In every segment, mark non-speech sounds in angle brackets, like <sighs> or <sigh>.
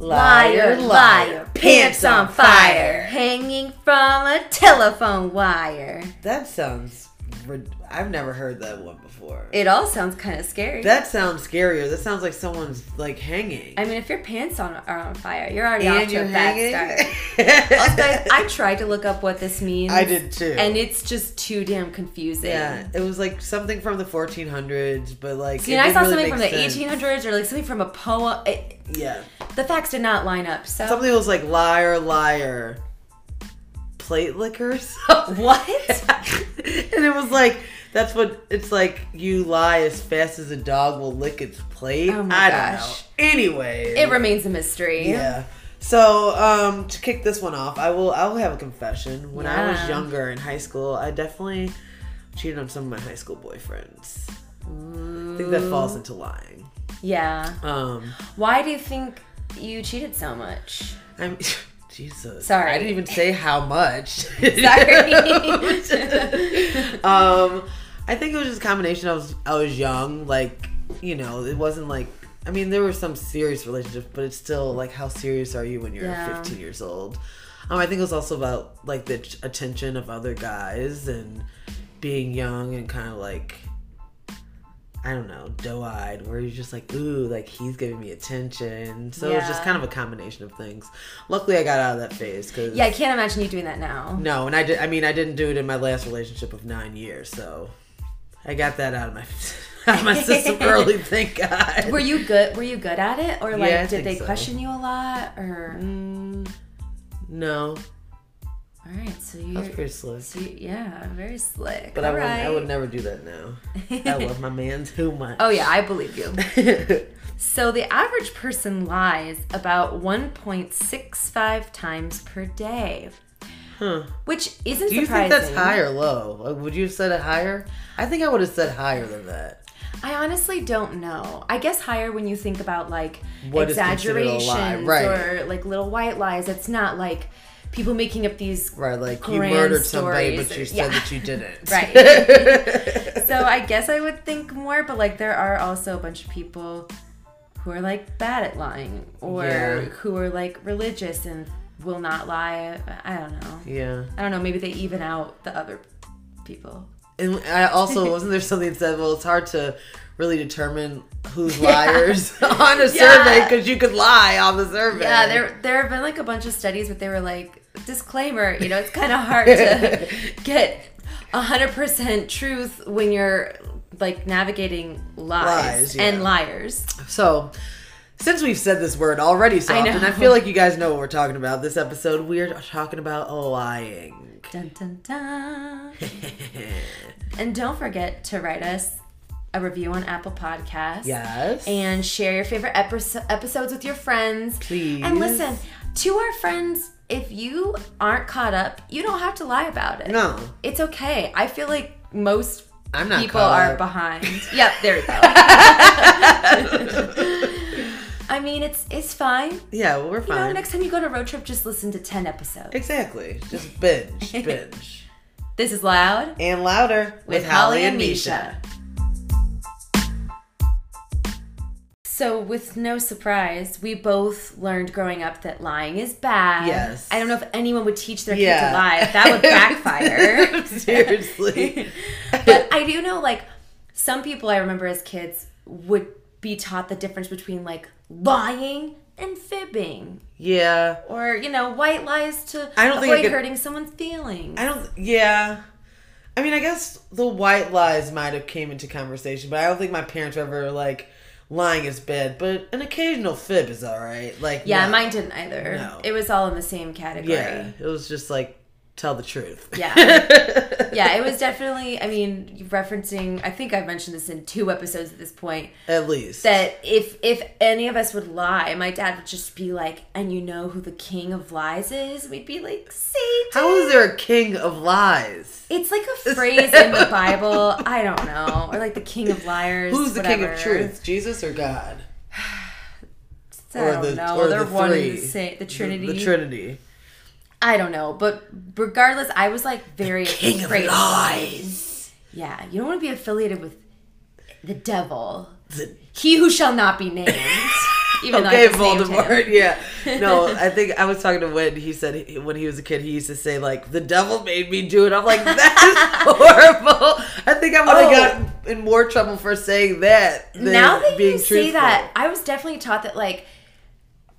Liar, liar, pants on fire, hanging from a telephone wire. That sounds. rid- I've never heard that one before. It all sounds kind of scary. That sounds scarier. That sounds like someone's like hanging. I mean, if your pants on are on fire, you're already and off to a bad start. <laughs> Also, I tried to look up what this means. I did too. and it's just too damn confusing. yeah, it was like something from the 1400s, but like. See, I saw really something from make the sense. 1800s or like something from a poem. It, Yeah, the facts did not line up. So something was like liar, liar, plate lickers. <laughs> what? <laughs> and it was like that's what it's like. You lie as fast as a dog will lick its plate. Oh my I gosh. don't know. Anyway, it remains a mystery. Yeah. So, um, to kick this one off, I will. I will have a confession. When I was younger in high school, I definitely cheated on some of my high school boyfriends. I think that falls into lying. Yeah. Um, Why do you think you cheated so much? I'm. <laughs> Jesus. Sorry. I didn't even say how much. <laughs> Sorry. <laughs> um, I think it was just a combination. I was I was young, like you know, it wasn't like. I mean, there were some serious relationships, but it's still like, how serious are you when you're Yeah. 15 years old? Um, I think it was also about like the attention of other guys and being young and kind of like. I don't know, doe-eyed, where you're just like, ooh, like he's giving me attention. So it was just kind of a combination of things. Luckily, I got out of that phase because yeah, I can't imagine you doing that now. no, and I did. I mean, I didn't do it in my last relationship of nine years, so I got that out of my <laughs> out of my system early. <laughs> Thank God. Were you good? Were you good at it, or like Yeah, I did they so. question you a lot? Or Mm, no, all right, so you're was pretty slick, so you, yeah, very slick. but I All would I would never do that now. I love my man too much. Oh yeah, I believe you. <laughs> So the average person lies about 1.65 times per day, huh. which isn't Do you surprising. think that's high or low? Would you have said it higher? I think I would have said higher than that. I honestly don't know. I guess higher when you think about like What is considered a lie, exaggerations right. or like little white lies. It's not like people making up these Right, like you murdered somebody, stories but you said yeah. that you didn't. <laughs> Right. <laughs> so I guess I would think more, but like there are also a bunch of people who are like bad at lying or Yeah. who are like religious and will not lie. I don't know. yeah. I don't know. Maybe they even out the other people. And I also wasn't there something that said, well, it's hard to really determine who's <laughs> liars <laughs> on a survey because you could lie on the survey. Yeah, there there have been like a bunch of studies, but they were like disclaimer. You know, it's kind of hard to <laughs> get hundred percent truth when you're like navigating lies, Lies, yeah. and liars. So, since we've said this word already so I often, I feel like you guys know what we're talking about. This episode, we're talking about lying. Dun, dun, dun. and don't forget to write us a review on Apple Podcasts. yes. And share your favorite episo- episodes with your friends. Please. And listen, to our friends, if you aren't caught up, you don't have to lie about it. no, It's okay. I feel like most I'm not people are up. behind. yep, there we go. <laughs> <laughs> I mean, it's it's fine. Yeah, well, we're You know, fine. next time you go on a road trip, just listen to 10 episodes. exactly. Just binge, <laughs> binge. This is Loud And louder with Holly and Misha. So, with no surprise, we both learned growing up that lying is bad. Yes. I don't know if anyone would teach their Yeah. to lie. That would <laughs> backfire. <laughs> Seriously. but I do know, like, some people I remember as kids would be taught the difference between, like, lying and fibbing. yeah. Or, you know, white lies to I don't think avoid it could- hurting someone's feelings. I don't. Yeah. I mean, I guess the white lies might have came into conversation, but I don't think my parents were ever like lying is bad. But an occasional fib is all right. Like yeah, no. mine didn't either. No. It was all in the same category. Yeah, it was just like tell the truth. Yeah. <laughs> yeah, it was definitely, I mean, referencing, I think I've mentioned this in two episodes at this point, At least. that if if any of us would lie, my dad would just be like, and you know who the king of lies is? We'd be like, Satan. How is there a king of lies? It's like a <laughs> phrase in the Bible. I don't know. Or like the king of liars. Who's the king of truth? Jesus or God? <sighs> I Or don't the- know. or They're the one three. the same. The Trinity. The, the Trinity. I don't know. But regardless, I was like very King afraid of lies. Yeah, you don't want to be affiliated with the devil. The- He who shall not be named. <laughs> Even okay, Voldemort. Yeah. No, <laughs> I think I was talking to when He said he, when he was a kid, he used to say like, "The devil made me do it." I'm like, that's <laughs> horrible. I think I would have Oh. gotten in more trouble for saying that. Than now that being you say truthful. that, I was definitely taught that like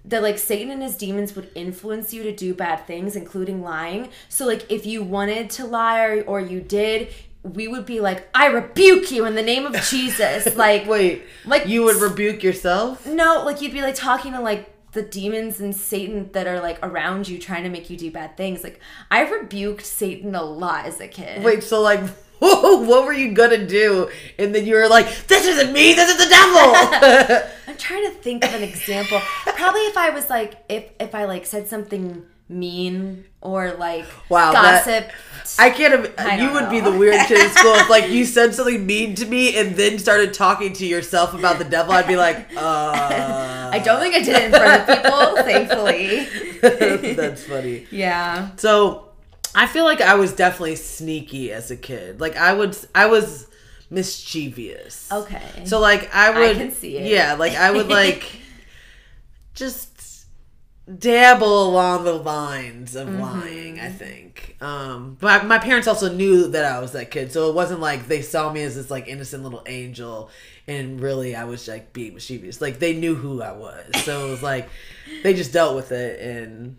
that like Satan and his demons would influence you to do bad things, including lying. So like if you wanted to lie or, or you did, we would be like, I rebuke you in the name of Jesus. <laughs> Like wait, like you would rebuke yourself? No, like you'd be like talking to like the demons and Satan that are like around you trying to make you do bad things. Like I rebuked Satan a lot as a kid. Wait, so like. <laughs> what were you gonna do? And then you were like, "This isn't me. This is the devil." <laughs> I'm trying to think of an <laughs> example. Probably if I was like if if I like said something mean or like Wow, gossip. I can't. I you would be the weird kid in school if, like, you said something mean to me and then started talking to yourself about the devil. I'd be like, uh. I don't think I did it in front of people, thankfully. That's funny. Yeah. So, I feel like I was definitely sneaky as a kid. Like, I would, I was mischievous. Okay. So, like, I would. can see it. Yeah, like I would like <laughs> just dabble along the lines of Mm-hmm. lying. I think. Um, but my parents also knew that I was that kid, so it wasn't like they saw me as this like innocent little angel, and really I was like being mischievous. Like they knew who I was, so it was like they just dealt with it, and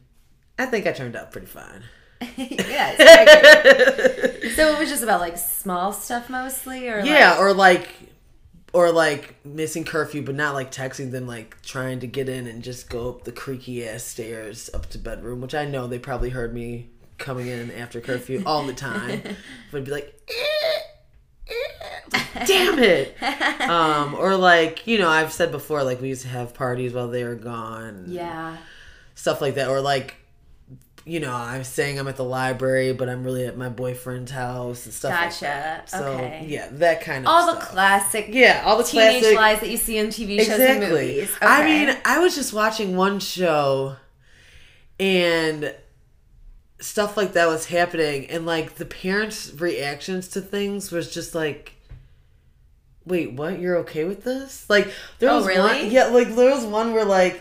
I think I turned out pretty fine. <laughs> yes. So it was just about like small stuff mostly, or Yeah, like, or like or like missing curfew but not like texting them like trying to get in and just go up the creaky ass stairs up to bedroom, which I know they probably heard me coming in after curfew all the time. <laughs> but I'd be like "Eh, eh, Damn it. Um, or like, you know, I've said before, like we used to have parties while they were gone. yeah. Stuff like that. Or like you know, I'm saying I'm at the library, but I'm really at my boyfriend's house and stuff like Gotcha. that. So Okay. yeah, that kind of All the classic Yeah, all the teenage classic. lies that you see on TV shows and movies. I mean, I was just watching one show and stuff like that was happening and like the parents' reactions to things was just like Wait, what? You're okay with this? Like there Oh, was really? one Yeah, like there was one where like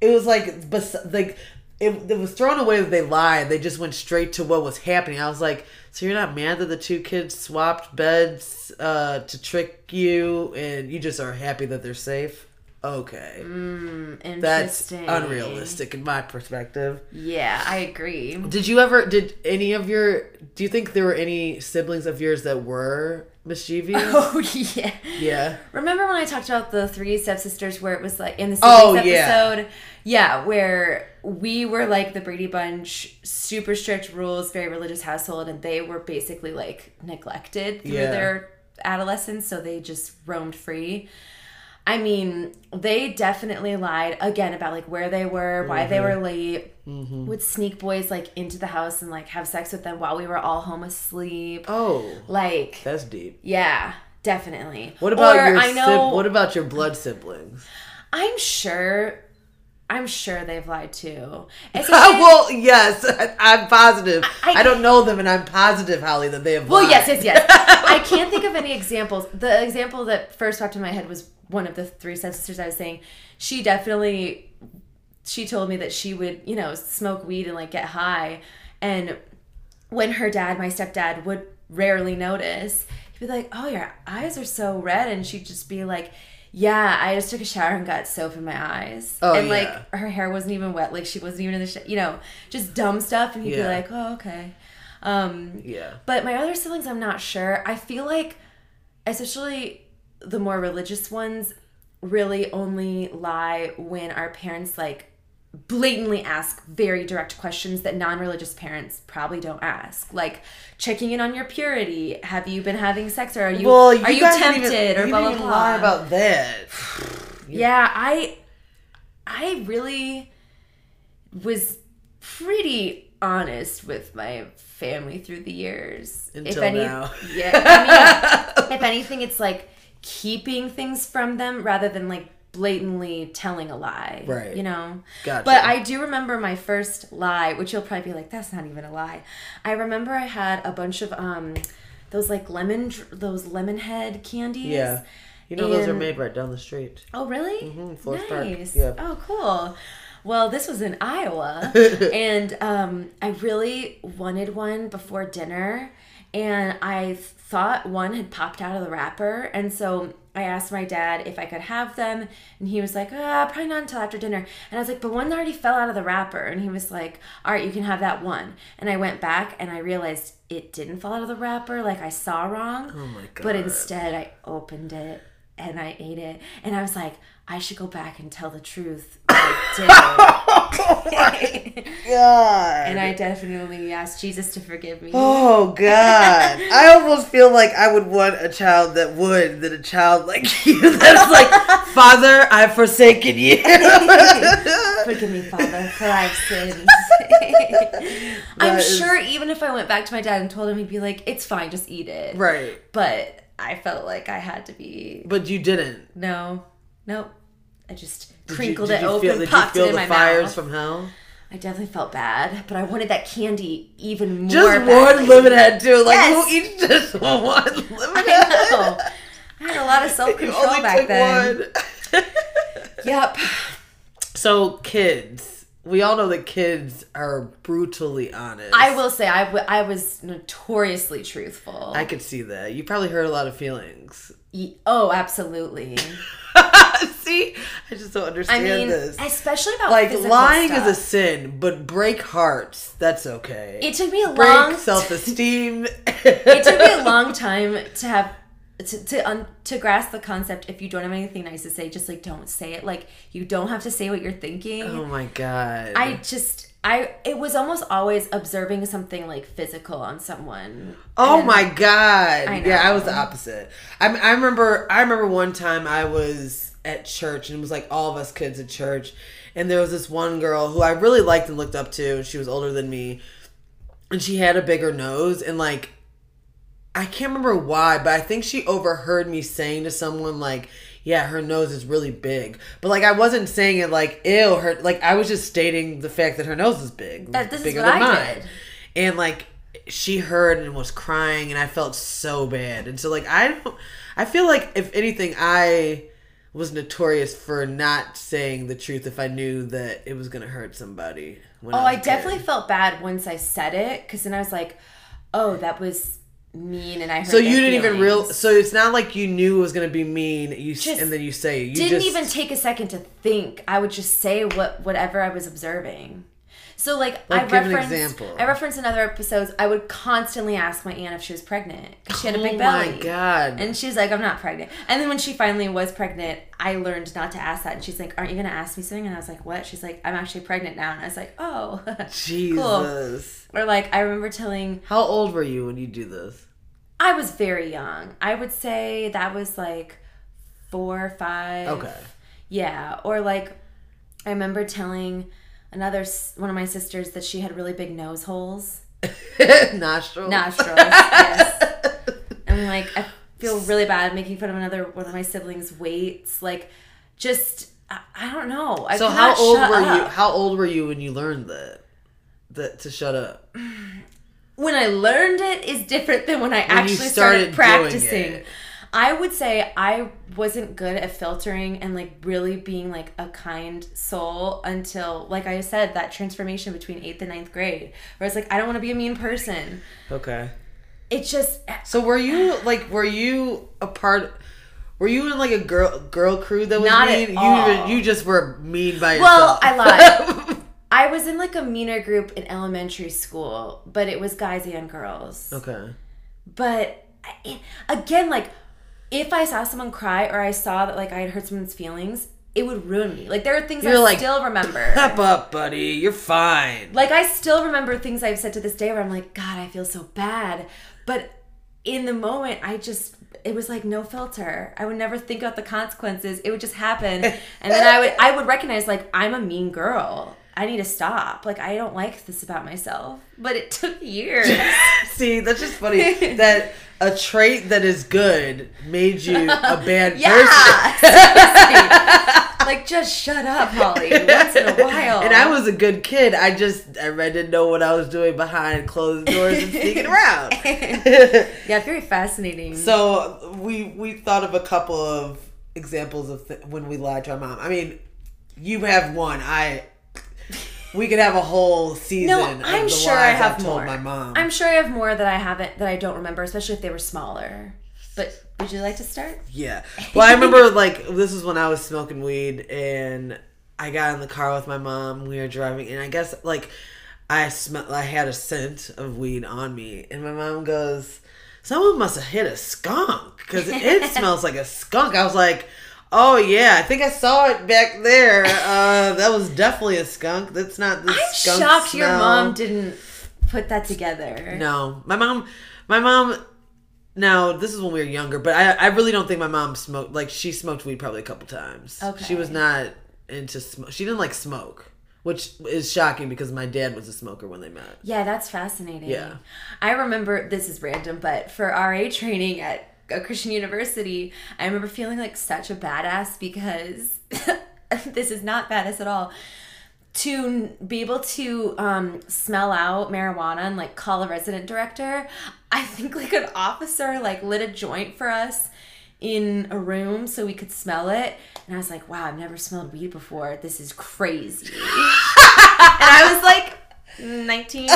it was like bes- like it, it was thrown away that they lied. They just went straight to what was happening. I was like, so you're not mad that the two kids swapped beds uh, to trick you, and you just are happy that they're safe? Okay, Mm, that's unrealistic in my perspective. Yeah, I agree. Did you ever? Did any of your? Do you think there were any siblings of yours that were mischievous? <laughs> Oh yeah. yeah. Remember when I talked about the three stepsisters where it was like in the Oh, siblings yeah. episode? Yeah, where we were like the Brady Bunch, super strict rules, very religious household, and they were basically like neglected through Yeah. their adolescence, so they just roamed free. I mean, they definitely lied again about like where they were, why they Mm-hmm. were late. Would sneak boys like into the house and like have sex with them while we were all home asleep. Oh, Like, that's deep. yeah, definitely. What about Or your? I know. what about your blood siblings? I'm sure. I'm sure they've lied too. <laughs> Well, yes, I, <laughs> I'm positive. I, I- don't know them, and I'm positive, Holly, that they have. well, lied. yes, yes, yes. <laughs> I can't think of any examples. The example that first popped in my head was one of the three sisters I was saying. She definitely, she told me that she would, you know, smoke weed and like get high, and when her dad, my stepdad, would rarely notice, he'd be like, "Oh, your eyes are so red," and she'd just be like. Yeah, I just took a shower and got soap in my eyes. Oh, and yeah. like her hair wasn't even wet, like she wasn't even in the sh- you know, just dumb stuff and he'd Yeah. be like, "Oh, okay." Um Yeah. but my other siblings, I'm not sure. I feel like, especially the more religious ones, really only lie when our parents like blatantly ask very direct questions that non-religious parents probably don't ask like checking in on your purity have you been having sex or are you Well, are you tempted even, or you blah blah blah lie about that. <sighs> yeah, I I really was pretty honest with my family through the years. Until now. <laughs> Yeah. I mean, if anything, it's like keeping things from them rather than like blatantly telling a lie. Right. You know? Gotcha. But I do remember my first lie, which you'll probably be like, that's not even a lie. I remember I had a bunch of um those like lemon those lemon head candies. Yeah. You know those are made right down the street. Oh, really? Mm-hmm. Park. nice. Yeah. Oh, cool. Well, this was in Iowa, <laughs> and um, I really wanted one before dinner, and I thought one had popped out of the wrapper, and so I asked my dad if I could have them, and he was like, ah, probably not until after dinner. And I was like, but one already fell out of the wrapper, and he was like, all right, you can have that one. And I went back and I realized it didn't fall out of the wrapper, like I saw wrong. Oh my god. But instead, I opened it and I ate it, and I was like, I should go back and tell the truth. I <laughs> did. Oh God. and I definitely asked Jesus to forgive me. Oh God! I almost feel like I would want a child that would than a child like <laughs> you. That's like, Father, I've forsaken you. <laughs> Forgive me, Father, for I've sinned. I'm is- sure even if I went back to my dad and told him, he'd be like, "It's fine, just eat it." right, But I felt like I had to be but you didn't. no, nope. I just Did crinkled you, it open, feel, popped feel it in the my fires mouth. from hell? I definitely felt bad, but I wanted that candy even more. Just badly. one lemon head too. Like Yes. who eats just <laughs> one lemon I know. I had a lot of self control back then. <laughs> <laughs> Yep. so kids, we all know that kids are brutally honest. I will say I, w- I was notoriously truthful. I could see that. You probably hurt a lot of feelings. Oh, absolutely. <laughs> see, I just don't I understand mean, this. especially about like lying stuff. is a sin, but break hearts, that's okay. It took me a break long self-esteem. <laughs> it took me a long time to have to to un, to grasp the concept if you don't have anything nice to say just like don't say it like you don't have to say what you're thinking oh my god. i just i it was almost always observing something like physical on someone Oh my god! I Yeah, I was the opposite. I, I remember. I remember one time I was at church and it was like all of us kids at church, and there was this one girl who I really liked and looked up to. and She was older than me, and she had a bigger nose and like. I can't remember why, but I think she overheard me saying to someone like, "Yeah, her nose is really big," but like I wasn't saying it like, "Ew," her like I was just stating the fact that her nose is big, That- this is bigger what than I mine. did. and like she heard and was crying and i felt so bad. And so like i don't i feel like if anything i was notorious for not saying the truth if i knew that it was gonna hurt somebody oh I, i definitely felt bad once i said it because then i was like oh that was mean and i hurt so you didn't even real so it's not like you knew it was gonna be mean you Just and then you say it. you didn't just, even take a second to think. I would just say what whatever I was observing. So like, Like, I give an example. I referenced in other episodes. I would constantly ask my aunt if she was pregnant because she had a oh big belly. Oh my god And she's like, I'm not pregnant. And then when she finally was pregnant, I learned not to ask that. And she's like, Aren't you gonna ask me something? And I was like, What? She's like, I'm actually pregnant now. And I was like, Oh, <laughs> jesus Or like, I remember telling how old were you when you do this I was very young. I would say that was like four or five. okay Yeah, or like I remember telling another one of my sisters that she had really big nose holes, <laughs> nostrils nostrils. yes, <laughs> and I'm like I feel really bad making fun of another one of my siblings' weights. Like, just I, I don't know. I so how old were you how old were you when you learned that that to shut up <sighs> when I learned it is different than when I you actually started started, practicing. It. I would say I wasn't good at filtering and like really being like a kind soul until, like I said, that transformation between eighth and ninth grade, where it's like I don't want to be a mean person. okay It just So were you like were you a part were you in like a girl girl crew that was Not at mean? all. You you just were mean by yourself. Well. I lied. <laughs> I was in like a meaner group in elementary school, but it was guys and girls. okay. But again, like if I saw someone cry or I saw that like I had hurt someone's feelings, it would ruin me. Like there are things You're I like, still remember. Pep up, buddy. You're fine. Like I still remember things I've said to this day where I'm like, God, I feel so bad. But in the moment, I just it was like no filter. I would never think about the consequences. It would just happen, <laughs> and then I would I would recognize like I'm a mean girl. I need to stop. Like I don't like this about myself. But it took years. <laughs> See, that's just funny <laughs> that a trait that is good made you a <laughs> bad person. <laughs> like, just shut up, Holly. Once in a <laughs> while. And I was a good kid. I just I didn't know what I was doing behind closed doors and sneaking around. yeah, very fascinating. So we we thought of a couple of examples of th- when we lied to our mom. I mean, you have one. I we could have a whole season. no, I'm sure I have I've told more. my mom. I'm sure I have more that I haven't that I don't remember, especially if they were smaller. But would you like to start? Yeah. Well, I remember <laughs> like this was when I was smoking weed and I got in the car with my mom. We were driving, and I guess like I smell, I had a scent of weed on me, and my mom goes, "Someone must have hit a skunk because it <laughs> smells like a skunk." I was like. Oh yeah, I think I saw it back there. Uh, that was definitely a skunk. That's not the I'm skunk shocked your mom didn't put that together. No, my mom, my mom. Now this is when we were younger, but I, I really don't think my mom smoked. Like she smoked weed probably a couple times. Okay. She was not into smoke. She didn't like smoke, which is shocking because my dad was a smoker when they met. Yeah, that's fascinating. Yeah. I remember this is random, but for RA training at a Christian university, I remember feeling like such a badass because <laughs> this is not badass at all. To be able to um, smell out marijuana and like call a resident director, I think like an officer like lit a joint for us in a room so we could smell it, and I was like, "Wow, I've never smelled weed before. This is crazy." <laughs> and I was like 19,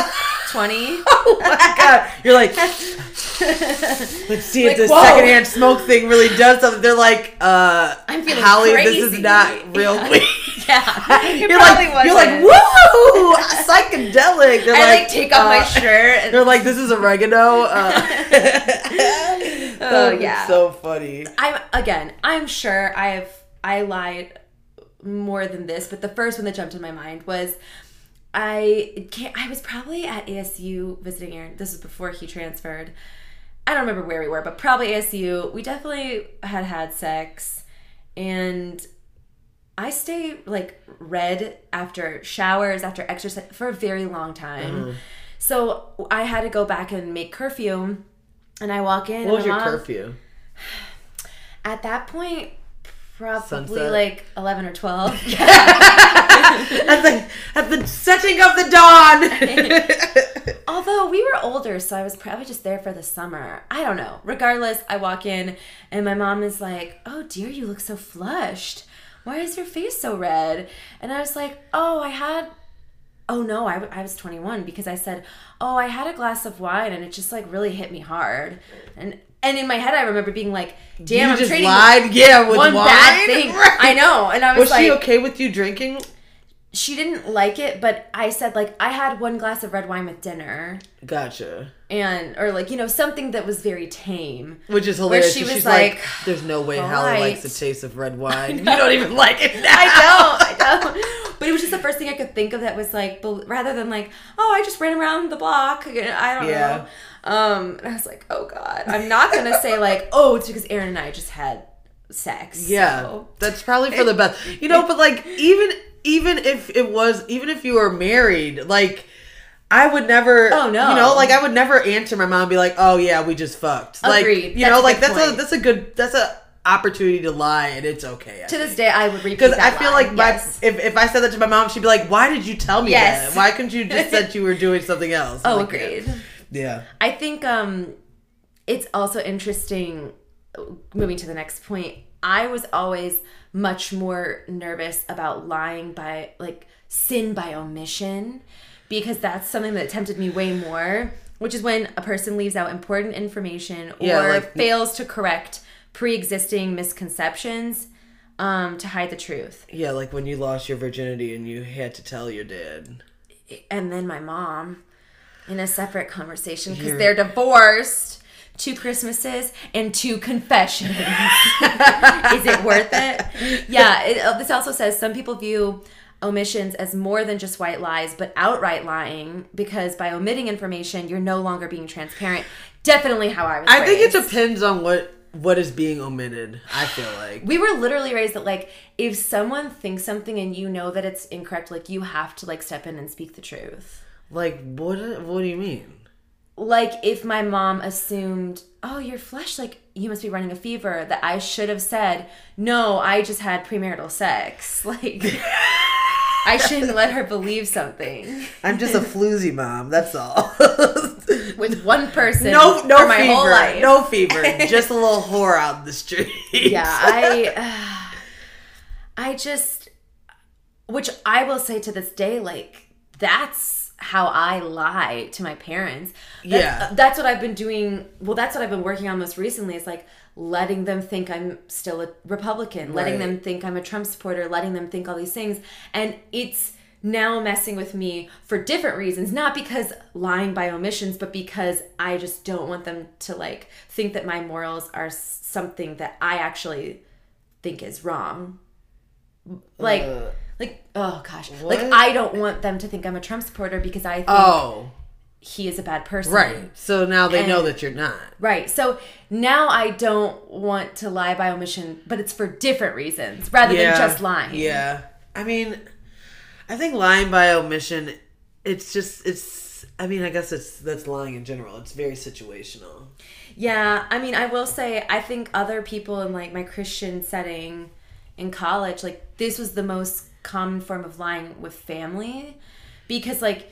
20. <laughs> Oh my god! You're like, <laughs> let's see if Like, this whoa. secondhand smoke thing really does something. They're like, uh, I'm feeling Holly, this is not <laughs> real Yeah. weed. Yeah, You're like, you're like, woo, psychedelic. They're I like take off my uh, shirt. And, They're like, this is oregano. Uh, oh yeah. so funny. I'm again. I'm sure I've I lied more than this, but the first one that jumped in my mind was I can't. I was probably at ASU visiting Aaron. This is before he transferred. I don't remember where we were, but probably ASU. We definitely had had sex, and I stay like red after showers, after exercise for a very long time. Mm-hmm. So I had to go back and make curfew, and I walk in. What was your mom- curfew? At that point, probably Sunset? like eleven or twelve. <laughs> <laughs> at the at of the dawn. <laughs> Although we were older, so I was probably just there for the summer. I don't know. Regardless, I walk in and my mom is like, "Oh dear, you look so flushed. Why is your face so red?" And I was like, "Oh, I had." Oh no, I, w- I was 21 because I said, "Oh, I had a glass of wine and it just like really hit me hard." And and in my head, I remember being like, "Damn, you I'm just trading lied, yeah, with one wine. bad thing." <laughs> Right. I know, and I was, like Was like, she okay with you drinking? She didn't like it, but I said like I had one glass of red wine with dinner Gotcha. and or like you know something that was very tame. Which is hilarious. she 'cause was she's like, like, "There's no way "All Hallie likes the taste of red <laughs> wine. you don't even like it now." I don't, I <laughs> don't. But it was just the first thing I could think of that was like rather than like oh I just ran around the block. I don't Yeah. know. Um, and I was like oh god, I'm not gonna say like <laughs> oh it's because Aaron and I just had sex. Yeah, so. that's probably for the best. You know, but like even even if it was even if you were married, like I would never. Oh, no. You know, like I would never answer my mom and be like, "Oh yeah, we just fucked." Like Agreed. you That's know, like that's a that's a good that's a opportunity to lie and it's okay. I To this day, I would repeat Because I feel line. like my Yes. if, if I said that to my mom, she'd be like, "Why did you tell me Yes. that? Why couldn't you just said you were doing something else?" Oh like, agreed. Yeah. I think um, it's also interesting. Moving to the next point, I was always much more nervous about lying by like sin by omission because that's something that tempted me way more. Which is when a person leaves out important information or Yeah, like- fails to correct pre-existing misconceptions um, to hide the truth. Yeah, like when you lost your virginity and you had to tell your dad. and then my mom in a separate conversation because they're divorced two christmases and two confessions <laughs> is it worth it yeah it, uh, this also says some people view omissions as more than just white lies but outright lying because by omitting information you're no longer being transparent definitely how i was I think it depends on what what is being omitted. I feel like. we were literally raised that like if someone thinks something and you know that it's incorrect like you have to like step in and speak the truth Like what? What do you mean? Like if my mom assumed, "Oh, you're flush, like you must be running a fever," that I should have said, "No, I just had premarital sex." <laughs> Like I shouldn't let her believe something I'm just a floozy mom. That's all. <laughs> with one person. no, no for my fever. whole life. No fever. just a little whore out in the street. yeah i <sighs> i just which i will say to this day like that's how i lie to my parents That- Yeah. that's what i've been doing well that's what i've been working on most recently is like letting them think i'm still a republican letting Right. them think i'm a trump supporter letting them think all these things and it's now messing with me for different reasons not because lying by omissions but because i just don't want them to like think that my morals are something that i actually think is wrong like Uh, like oh gosh what? like i don't want them to think i'm a trump supporter because i think oh, he is a bad person right. So now they know that you're not. Right. So now I don't want to lie by omission, but it's for different reasons rather than just lying. Yeah. I mean, I think lying by omission, it's just, it's, I mean, I guess it's, that's lying in general. It's very situational. Yeah, I mean, I will say, I think other people in like my Christian setting in college, like this was the most common form of lying with family because, like,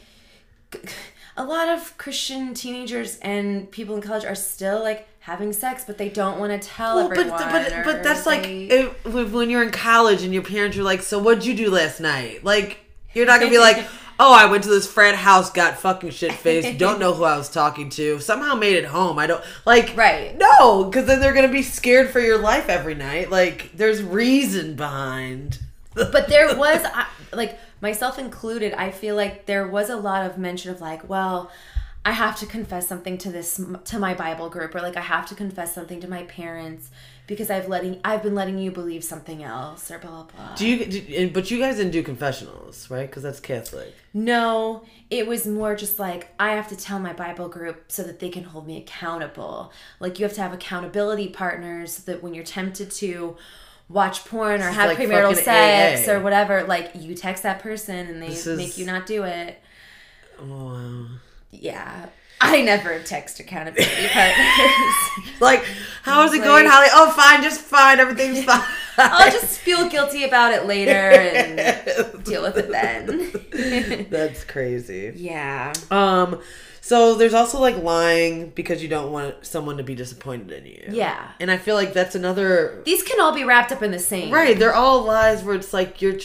a lot of Christian teenagers and people in college are still like having sex, but they don't want to tell Well, but, everyone. but, or but that's like they- if, when when you're in college and your parents are like, so what'd you do last night? Like, you're not gonna be like, <laughs> oh, I went to this frat house, got fucking shit faced, <laughs> don't know who I was talking to, somehow made it home. I don't like, Right. No, because then they're gonna be scared for your life every night. Like, there's reason behind. But there was I- like myself included i feel like there was a lot of mention of like well i have to confess something to this to my bible group or like i have to confess something to my parents because i've letting i've been letting you believe something else or blah blah blah Do you? Do, but you guys didn't do confessionals, right? Because that's Catholic. no it was more just like i have to tell my bible group so that they can hold me accountable like you have to have accountability partners so that when you're tempted to watch porn or have like premarital sex AA. or whatever like you text that person and they is- make you not do it Oh, wow. yeah i never text accountability <laughs> partners Like, how is it Like- going, Holly? Oh, fine, just fine. Everything's <laughs> fine. i'll just feel guilty about it later and deal with it then <laughs> That's crazy. yeah Um, so there's also like lying because you don't want someone to be disappointed in you. yeah And I feel like that's another these can all be wrapped up in the same right. They're all lies where it's like you're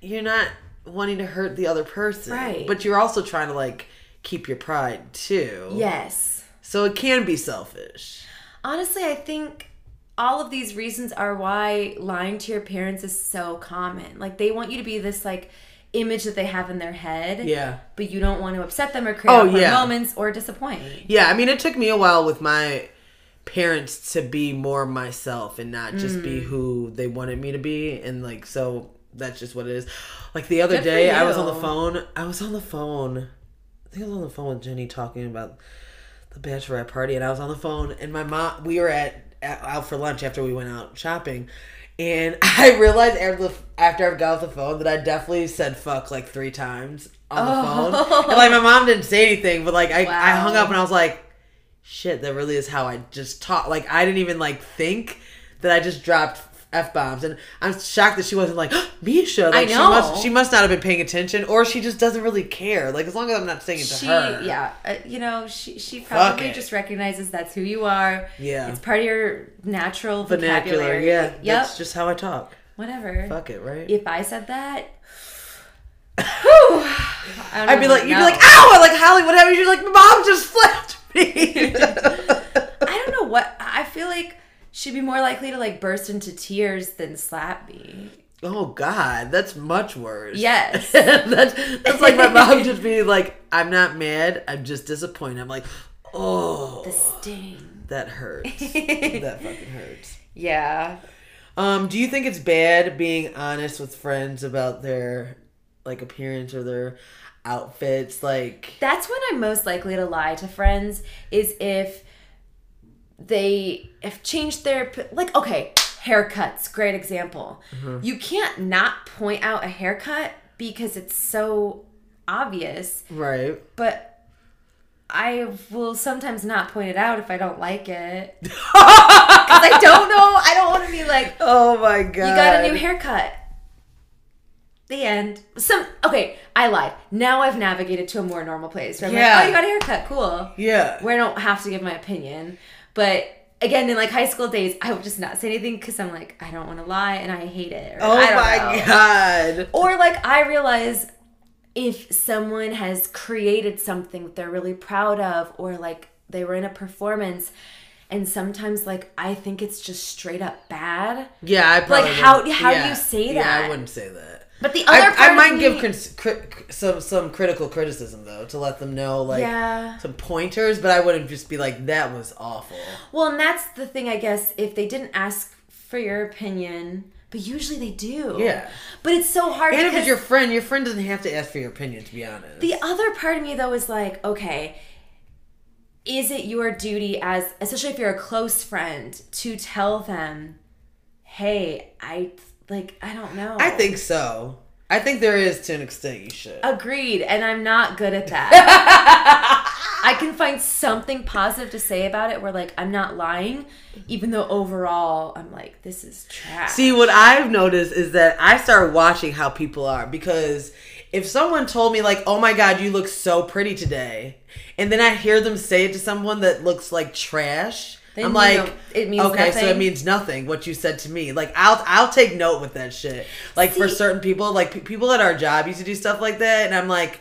you're not wanting to hurt the other person, Right. But you're also trying to like keep your pride too. yes So it can be selfish. Honestly, I think all of these reasons are why lying to your parents is so common. Like they want you to be this like image that they have in their head. Yeah. But you don't want to upset them or create Oh, yeah. moments or disappoint. Yeah, I mean, it took me a while with my parents to be more myself and not just Mm. be who they wanted me to be. And like, so that's just what it is. Like the other Good day, I was on the phone. I was on the phone. I think I was on the phone with Jenny talking about the bachelorette party, and I was on the phone, and my mom. We were at, at out for lunch after we went out shopping. And <laughs> I realized after the, after I got off the phone that I definitely said fuck like three times on the Oh. phone. And like my oh. mom didn't say anything, but like I, I hung up and I was like, shit, that really is how I just talk. Like I didn't even like think that I just dropped f bombs, and I'm shocked that she wasn't like <gasps> Misha. Like, I She know. must, she must not have been paying attention, or she just doesn't really care. Like as long as I'm not saying it to She, her. yeah, uh, you know, she she probably just recognizes that's who you are. Yeah. it's part of your natural Vernacular. vocabulary. Yeah. Yep. That's just how I talk. Whatever. Fuck it, right? If I said that, <laughs> whew, I don't I'd be like, you'd be like, ow! I'm like, Holly, what happened? You're like, my mom just <laughs> flipped me. <laughs> I don't know what I feel like she'd be more likely to like burst into tears than slap me. oh God, that's much worse. Yes. <laughs> that's that's like my mom just being like, I'm not mad, I'm just disappointed. I'm like, oh, The sting. that hurts. <laughs> that fucking hurts. Yeah. Um, do you think it's bad being honest with friends about their like appearance or their outfits? Like, That's when I'm most likely to lie to friends is if they have changed their like okay, haircuts, great example. Mm-hmm. You can't not point out a haircut because it's so obvious. right? But I will sometimes not point it out if I don't like it. <laughs> Because I don't know. I don't want to be like, oh my god. you got a new haircut. The end. Some okay, I lied. Now I've navigated to a more normal place. Where I'm Yeah. like, oh, you got a haircut, cool. Yeah. Where I don't have to give my opinion. But again, in like high school days, I would just not say anything because I'm like, I don't want to lie and I hate it. or Oh my know. god. Or like I realize if someone has created something that they're really proud of, or like they were in a performance, and sometimes like I think it's just straight up bad. Yeah, I probably like how- how do you say that Yeah, I wouldn't say that. But the other I, part I of might me- give cri- some some critical criticism though to let them know like Yeah. some pointers, but I wouldn't just be like that was awful. Well, and that's the thing, I guess, if they didn't ask for your opinion, but usually they do. Yeah. But it's so hard And if it's your friend, your friend doesn't have to ask for your opinion. To be honest, the other part of me though is like, okay, is it your duty as especially if you're a close friend to tell them, hey, I like I don't know. I think so. I think there is to an extent you should. Agreed, and I'm not good at that. <laughs> I can find something positive to say about it where like I'm not lying, even though overall I'm like, this is trash. See, what I've noticed is that I start watching how people are because if someone told me like, "Oh my god, you look so pretty today," and then I hear them say it to someone that looks like trash, Then I'm like, know it means okay, so it nothing. means nothing. What you said to me, like I'll I'll take note with that shit. Like for certain people, like pe- people at our job used to do stuff like that, and I'm like.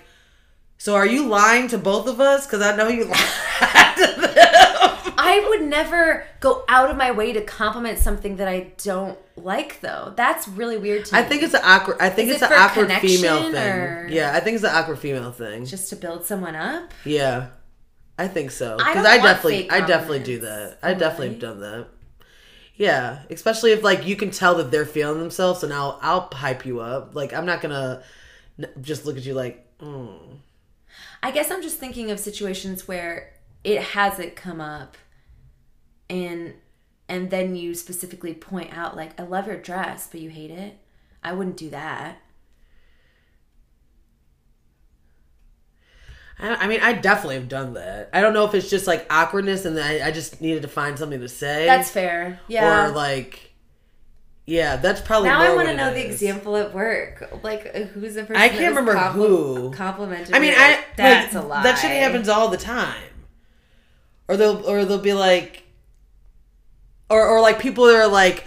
So are you lying to both of us? Because I know you <laughs> lied to them. I would never go out of my way to compliment something that I don't like, though. That's really weird to me. I think it's an awkward. I think Is it's it an awkward female thing. or- Yeah, I think it's an awkward female thing. just to build someone up. Yeah, I think so. Because don't I, definitely, I definitely do that. I definitely have done that. Yeah, especially if like you can tell that they're feeling themselves, and I'll I'll hype you up. Like I'm not gonna n- just look at you like, mm. I guess I'm just thinking of situations where it hasn't come up, and and then you specifically point out like, I love your dress, but you hate it. I wouldn't do that. I, I mean, I definitely have done that. I don't know if it's just like awkwardness, and I, I just needed to find something to say. That's fair. Yeah. Or like, yeah, that's probably. now I want to know the example at work. Like, uh, who's the person? I can't remember compli- who. complimented. I mean, me? I Like, that's like, a lie. That shit happens all the time. Or they'll or they'll be like, or or like people that are like,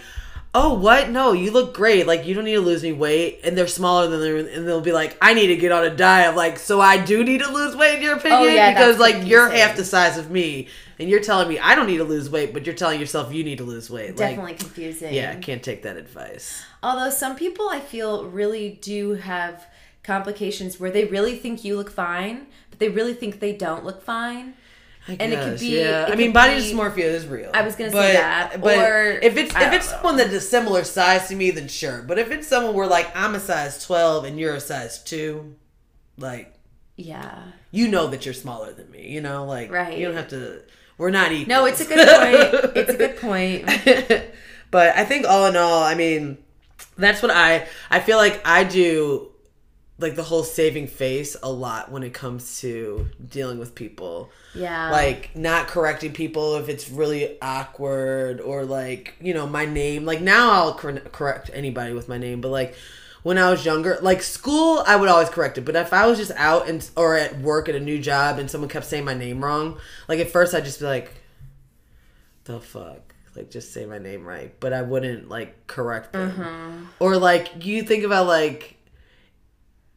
oh what? No, you look great. Like you don't need to lose any weight, and they're smaller than they're and they'll be like, I need to get on a diet. Like, so I do need to lose weight in your oh, opinion Oh, yeah, because like you're half the size of me, and you're telling me I don't need to lose weight, but you're telling yourself you need to lose weight. Definitely Like, confusing. yeah, I can't take that advice. Although some people I feel really do have complications where they really think you look fine, but they really think they don't look fine. I And it could be- yeah. it I mean, body be- dysmorphia is real. I was gonna say that, But or- if it's if it's know. someone that's a similar size to me, then sure. But if it's someone where like I'm a size twelve and you're a size two, like Yeah. you know that you're smaller than me. You know, like Right. You don't have to. We're not equal. No, it's a good <laughs> point. It's a good point. <laughs> but I think all in all, I mean, that's what I I feel like I do like the whole saving face a lot when it comes to dealing with people. Yeah. like not correcting people if it's really awkward or like you know my name like now i'll cor- correct anybody with my name but like when i was younger like school i would always correct it but if i was just out and or at work at a new job and someone kept saying my name wrong like at first i'd just be like the fuck? Like just say my name right but i wouldn't like correct them. Mm-hmm. Or like you think about like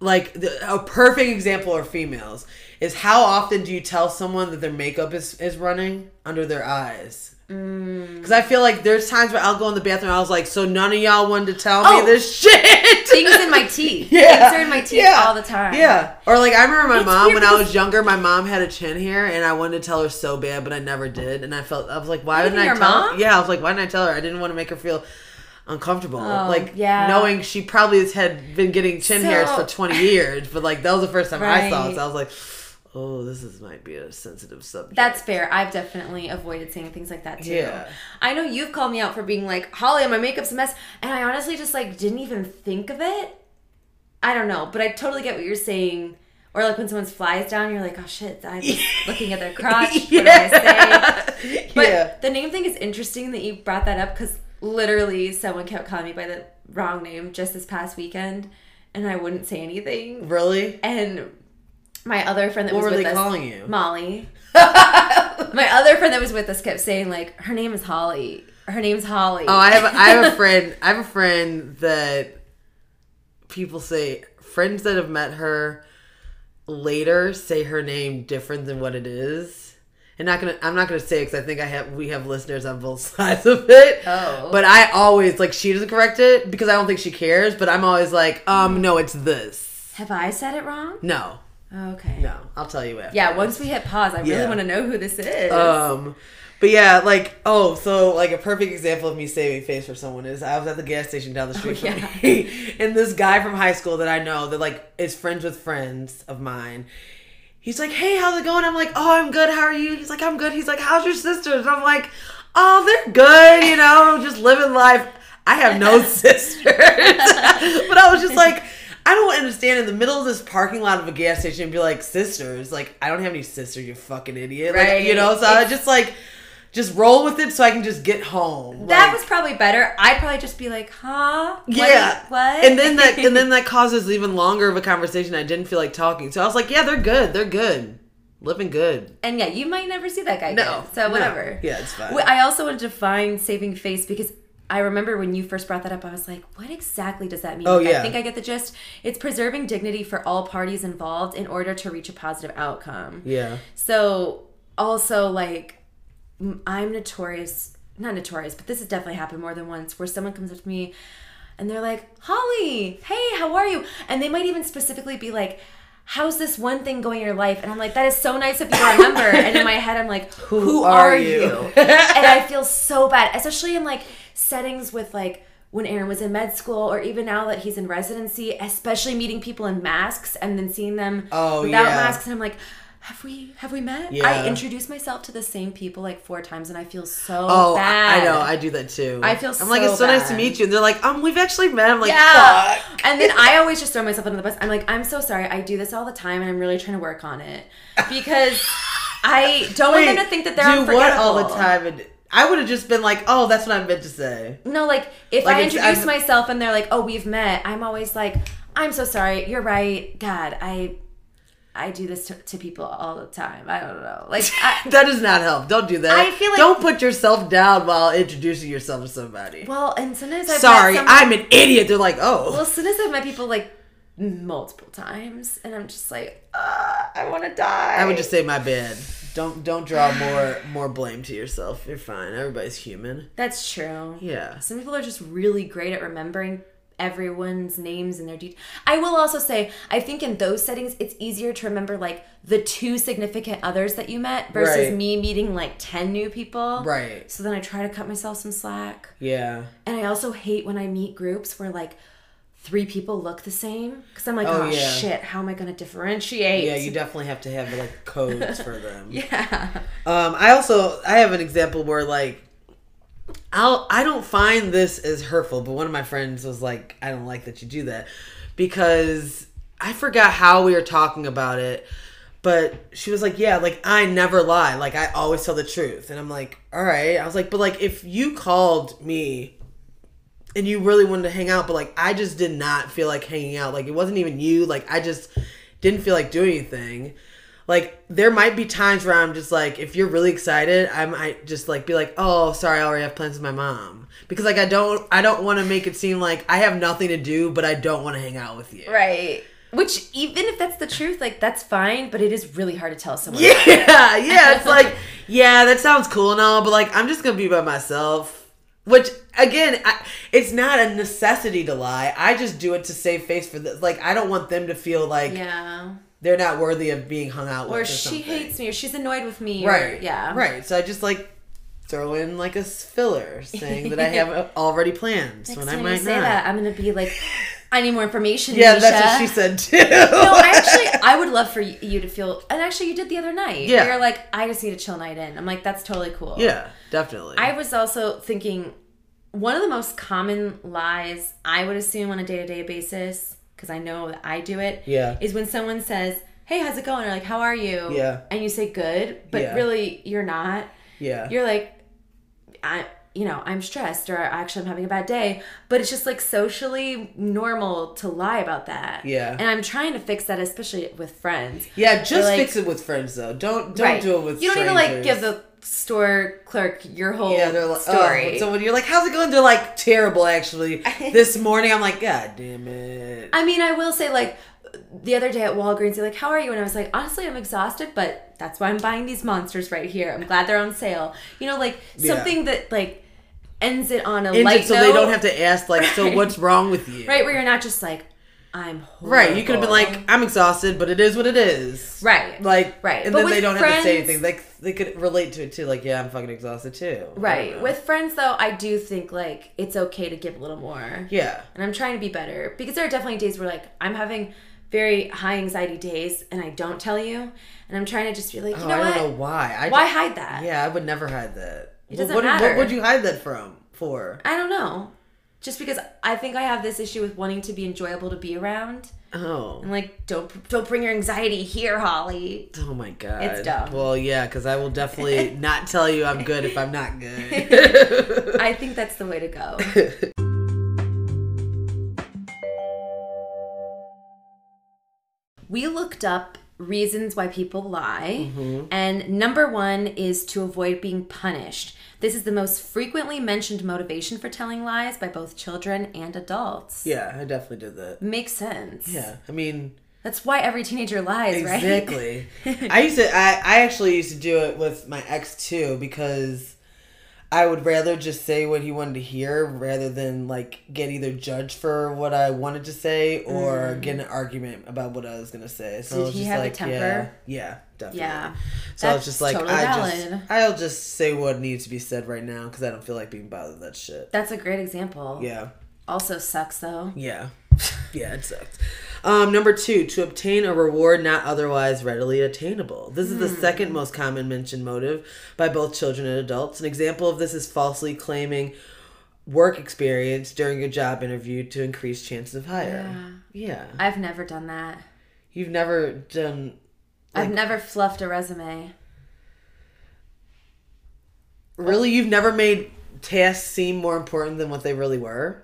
like the, a perfect example are females is how often do you tell someone that their makeup is is running under their eyes mm. because i feel like there's times where i'll go in the bathroom i was like so none of y'all wanted to tell Oh. me this shit <laughs> Things in my <laughs> teeth. yeah Things are in my teeth Yeah. all the time. yeah or like i remember my It's mom when i was younger my mom had a chin hair and i wanted to tell her so bad but i never did and i felt i was like why didn't i tell mom? yeah i was like why didn't i tell her i didn't want to make her feel uncomfortable Oh, like yeah. knowing she probably has had been getting chin hairs for 20 years but like that was the first time i saw it so i was like oh this is might be a sensitive subject That's fair. I've definitely avoided saying things like that too. Yeah. I know you've called me out for being like, Holly, my makeup's a mess. And I honestly just like didn't even think of it. I don't know, but I totally get what you're saying. Or like when someone's flies down, you're like, oh shit, I'm <laughs> looking at their crotch. What do I say? <laughs> But yeah. the name thing is interesting that you brought that up because literally someone kept calling me by the wrong name just this past weekend, and I wouldn't say anything. Really? And my other friend that What was with us, calling you? Molly. <laughs> my other friend that was with us kept saying like, her name is Holly. Her name's Holly. Oh, I have I have a <laughs> friend. I have a friend that people say friends that have met her later say her name different than what it is. And not gonna, I'm not gonna say because I think I have we have listeners on both <laughs> sides of it. Oh. but I always like she doesn't correct it because I don't think she cares. But I'm always like, um, no, it's this. Have I said it wrong? No, Okay. no, I'll tell you after. Yeah, once we hit pause, I really Yeah. want to know who this is. Um, but yeah, like oh, so like a perfect example of me saving face for someone is I was at the gas station down the street Oh, from yeah. me, <laughs> and this guy from high school that I know that like is friends with friends of mine. He's like, "Hey, how's it going?" I'm like, "Oh, I'm good. How are you?" He's like, "I'm good." He's like, "How's your sisters?" I'm like, "Oh, they're good. You know, just living life." I have no <laughs> sisters, <laughs> but I was just like. I don't understand in the middle of this parking lot of a gas station and be like sisters. Like I don't have any sisters, you fucking idiot. Like, Right. you know, so I just like just roll with it so I can just get home. that Like, was probably better. I'd probably just be like, huh? What? yeah. What? And then that and then <laughs> that causes even longer of a conversation. I didn't feel like talking. So I was like, yeah, they're good. They're good. Living good. and yeah, you might never see that guy No. again. So no. whatever. Yeah, it's fine. I also wanted to find saving face because I remember when you first brought that up, I was like, what exactly does that mean? Oh, Like, yeah. I think I get the gist. It's preserving dignity for all parties involved in order to reach a positive outcome. yeah. So also like I'm notorious, not notorious, but this has definitely happened more than once where someone comes up to me and they're like, "Holly, hey, how are you?" And they might even specifically be like, "How's this one thing going in your life?" And I'm like, "That is so nice of you to remember." and in my head, I'm like, <laughs> "Who, are are, you?" you?" and I feel so bad, especially in like settings with like when Aaron was in med school, or even now that he's in residency, especially meeting people in masks and then seeing them Oh, without yeah. masks, and I'm like, have we have we met? Yeah. I introduced myself to the same people like four times, and I feel so Oh, I- bad. I know. I do that too. I feel I'm like, so it's so nice to meet you. And they're like, um, we've actually met. I'm like, yeah. fuck. And then I always just throw myself under the bus. I'm like, I'm so sorry. I do this all the time, and I'm really trying to work on it because I don't want them to think that they're do what all the time? And I would have just been like, oh, that's what I meant to say. No, like if Like, I introduce I'm- myself and they're like, "Oh, we've met," I'm always like, "I'm so sorry. You're right. God, I." I do this to, to people all the time. I don't know. Like, <laughs> I, that does not help. Don't do that. I feel like- don't put yourself down while introducing yourself to somebody. well, and sometimes I've Sorry, met some, I'm an idiot. They're like, oh, Well, sometimes I've met people like multiple times, and I'm just like, uh, I want to die. I would just say my bad. Don't don't draw more more blame to yourself. You're fine. Everybody's human. That's true. Yeah. Some people are just really great at remembering everyone's names and their details. I will also say, I think in those settings, it's easier to remember like the two significant others that you met versus Right. me meeting like 10 new people. Right. So then I try to cut myself some slack. Yeah. And I also hate when I meet groups where like three people look the same because I'm like, Oh, oh, yeah. shit, how am I going to differentiate? Yeah, you definitely have to have like codes for them. <laughs> Yeah. Um, I also I have an example where like I'll I don't find this as hurtful, but one of my friends was like, I don't like that you do that because I forgot how we were talking about it, but she was like, Yeah, like I never lie, like I always tell the truth, and I'm like, All right, I was like, but like if you called me and you really wanted to hang out, but like I just did not feel like hanging out, like it wasn't even you, like I just didn't feel like doing anything like there might be times where I'm just like, if you're really excited, I might just like be like, oh, sorry, I already have plans with my mom because like I don't, I don't want to make it seem like I have nothing to do, but I don't want to hang out with you. Right. Which, even if that's the truth, like that's fine, but it is really hard to tell someone. Yeah, yeah. <laughs> It's like, yeah, that sounds cool and all, but like I'm just gonna be by myself. Which again, I, it's not a necessity to lie. I just do it to save face for this. Like I don't want them to feel like Yeah. They're not worthy of being hung out with. Or Or she something. hates me, or she's annoyed with me. or- Right. yeah. Right. So I just like throw in like a filler saying that I have <laughs> already plans Next when I might you say not. that, I'm gonna be like, I need more information. yeah, Nisha. that's what she said too. No, I actually, I would love for you you to feel, and actually, you did the other night. Yeah. You're like, I just need a chill night in. I'm like, that's totally cool. yeah, definitely. I was also thinking one of the most common lies I would assume on a day to day basis, because I know that I do it. Yeah. Is when someone says, "Hey, how's it going?" or like, "How are you?" Yeah. and you say good, but Yeah. really you're not. Yeah. You're like, I, you know, I'm stressed, or actually I'm having a bad day. But it's just like socially normal to lie about that. Yeah. and I'm trying to fix that, especially with friends. yeah, just like- fix it with friends though. Don't don't do it with You don't need to like give the store clerk your whole Yeah, they're like, oh. story. Oh. So when you're like, "How's it going?" They're like, "Terrible, actually." <laughs> this morning, I'm like, "God damn it." I mean, I will say like the other day at Walgreens, they're like, "How are you?" And I was like, "Honestly, I'm exhausted, but that's why I'm buying these monsters right here. I'm glad they're on sale." You know, like Yeah. something that like ends it on a Ends light it so note, they don't have to ask like, "So <laughs> what's wrong with you?" right where you're not just like, "I'm horrible. Right. You could have been like, "I'm exhausted, but it is what it is." Right. Like, Right. and But then they don't have to say anything. Like, they could relate to it too. Like, yeah, I'm fucking exhausted too. Right. With friends, though, I do think like it's okay to give a little more. yeah, And I'm trying to be better because there are definitely days where like I'm having very high anxiety days and I don't tell you, and I'm trying to just be like, you oh, know I don't what? know why. I Why hide that? Yeah, I would never hide that. It doesn't what, matter. What would you hide that from? For? I don't know. Just because I think I have this issue with wanting to be enjoyable to be around. Oh. And like don't don't bring your anxiety here, Holly. Oh my god. It's dumb. Well, yeah, because I will definitely <laughs> not tell you I'm good if I'm not good. <laughs> I think that's the way to go. <laughs> we looked up reasons why people lie, mm-hmm. and number one is to avoid being punished. This is the most frequently mentioned motivation for telling lies by both children and adults. yeah, I definitely did that. Makes sense. Yeah, I mean, That's why every teenager lies, right? exactly. <laughs> I used to. I I actually used to do it with my ex too because I would rather just say what he wanted to hear rather than like get either judged for what I wanted to say or get an argument about what I was gonna say. So Mm. Did he just have a temper? Yeah, yeah, definitely. Yeah. So I was just like, totally I valid. just, I'll just say what needs to be said right now because I don't feel like being bothered with that shit. That's a great example. Yeah, Also sucks though. yeah, <laughs> yeah. It sucks. Um, number two, to obtain a reward not otherwise readily attainable. This is the Hmm. second most common mentioned motive by both children and adults. An example of this is falsely claiming work experience during a job interview to increase chances of hire. Yeah, I've never done that. you've never done. I've never fluffed a resume. Really, you've never made tasks seem more important than what they really were.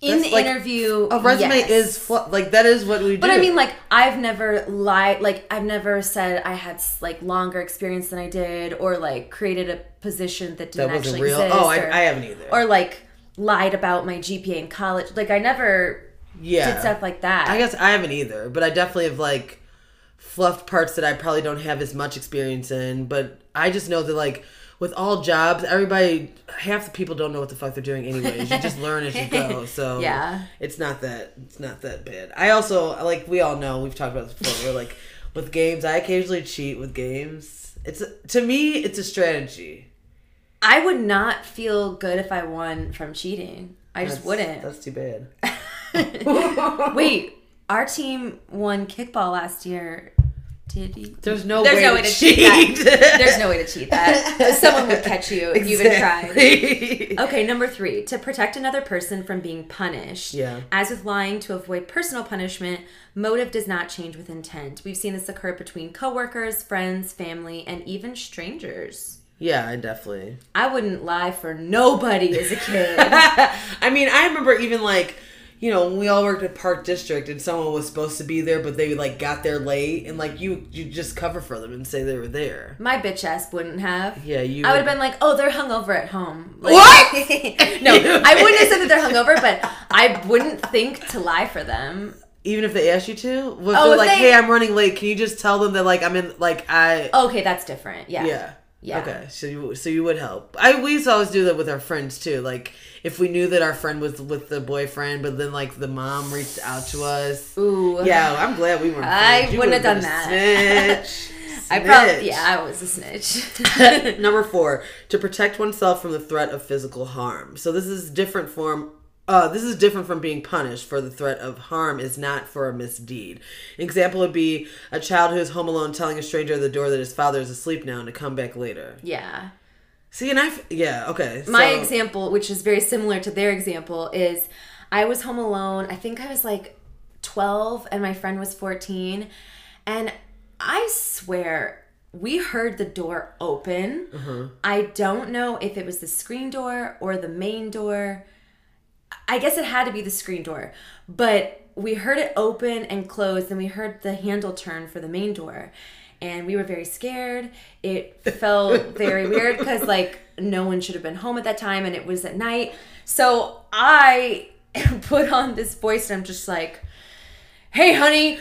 In the like- interview, A resume yes. is fl- like that is what we do. But I mean, like, I've never lied. Like, I've never said I had like longer experience than I did, or like created a position that that didn't wasn't actually real. exist. Oh, I, or, I haven't either. or like lied about my GPA in college. Like, I never yeah, did stuff like that. I guess I haven't either, but I definitely have like fluffed parts that I probably don't have as much experience in. But I just know that like with all jobs, everybody half the people don't know what the fuck they're doing anyways. You just learn as you go. <laughs> So Yeah. it's not that it's not that bad. I also like we all know we've talked about this before. We're like with games, I occasionally cheat with games. It's to me, it's a strategy. I would not feel good if I won from cheating. I just wouldn't. That's too bad. <laughs> Wait, our team won kickball last year. Did he? There's no There's way no to way to cheat. cheat <laughs> that. There's no way to cheat that. <laughs> Someone would catch you if you even tried. <laughs> Okay, number three, to protect another person from being punished. Yeah. As with lying to avoid personal punishment, motive does not change with intent. We've seen this occur between coworkers, friends, family, and even strangers. Yeah, I definitely. I wouldn't lie for nobody as a kid. I mean, I remember even like, you know, we all worked at Park District and someone was supposed to be there, but they like got there late, and like you, you just cover for them and say they were there. My bitch ass wouldn't have. Yeah, you. I would have been like, oh, they're hungover at home. Like, What? <laughs> no, I wouldn't have said that they're hungover, but I wouldn't think to lie for them. even if they asked you to. Oh, they're like, they- hey, I'm running late. Can you just tell them that like I'm in like I. Okay, that's different. Yeah. Yeah. Yeah. Okay, so you so you would help. I we used to always do that with our friends too. Like if we knew that our friend was with the boyfriend, but then like the mom reached out to us. Ooh. Yeah, I'm glad we weren't. I. Wouldn't have done that. Snitch. <laughs> I probably Snitch. yeah, I was a snitch. <laughs> <laughs> Number four, to protect oneself from the threat of physical harm. So this is different form. Uh, this is different from being punished for the threat of harm is not for a misdeed. An example would be a child who is home alone telling a stranger at the door that his father is asleep now and to come back later. yeah. See, and I, yeah, okay. My so- example, which is very similar to their example, is I was home alone. I think I was like 12 and my friend was 14. And I swear we heard the door open. Uh-huh. I don't know if it was the screen door or the main door. I guess it had to be the screen door, but we heard it open and close, and we heard the handle turn for the main door. And we were very scared. It felt very weird because, like, no one should have been home at that time, and it was at night. So I <laughs> put on this voice, and I'm just like, hey honey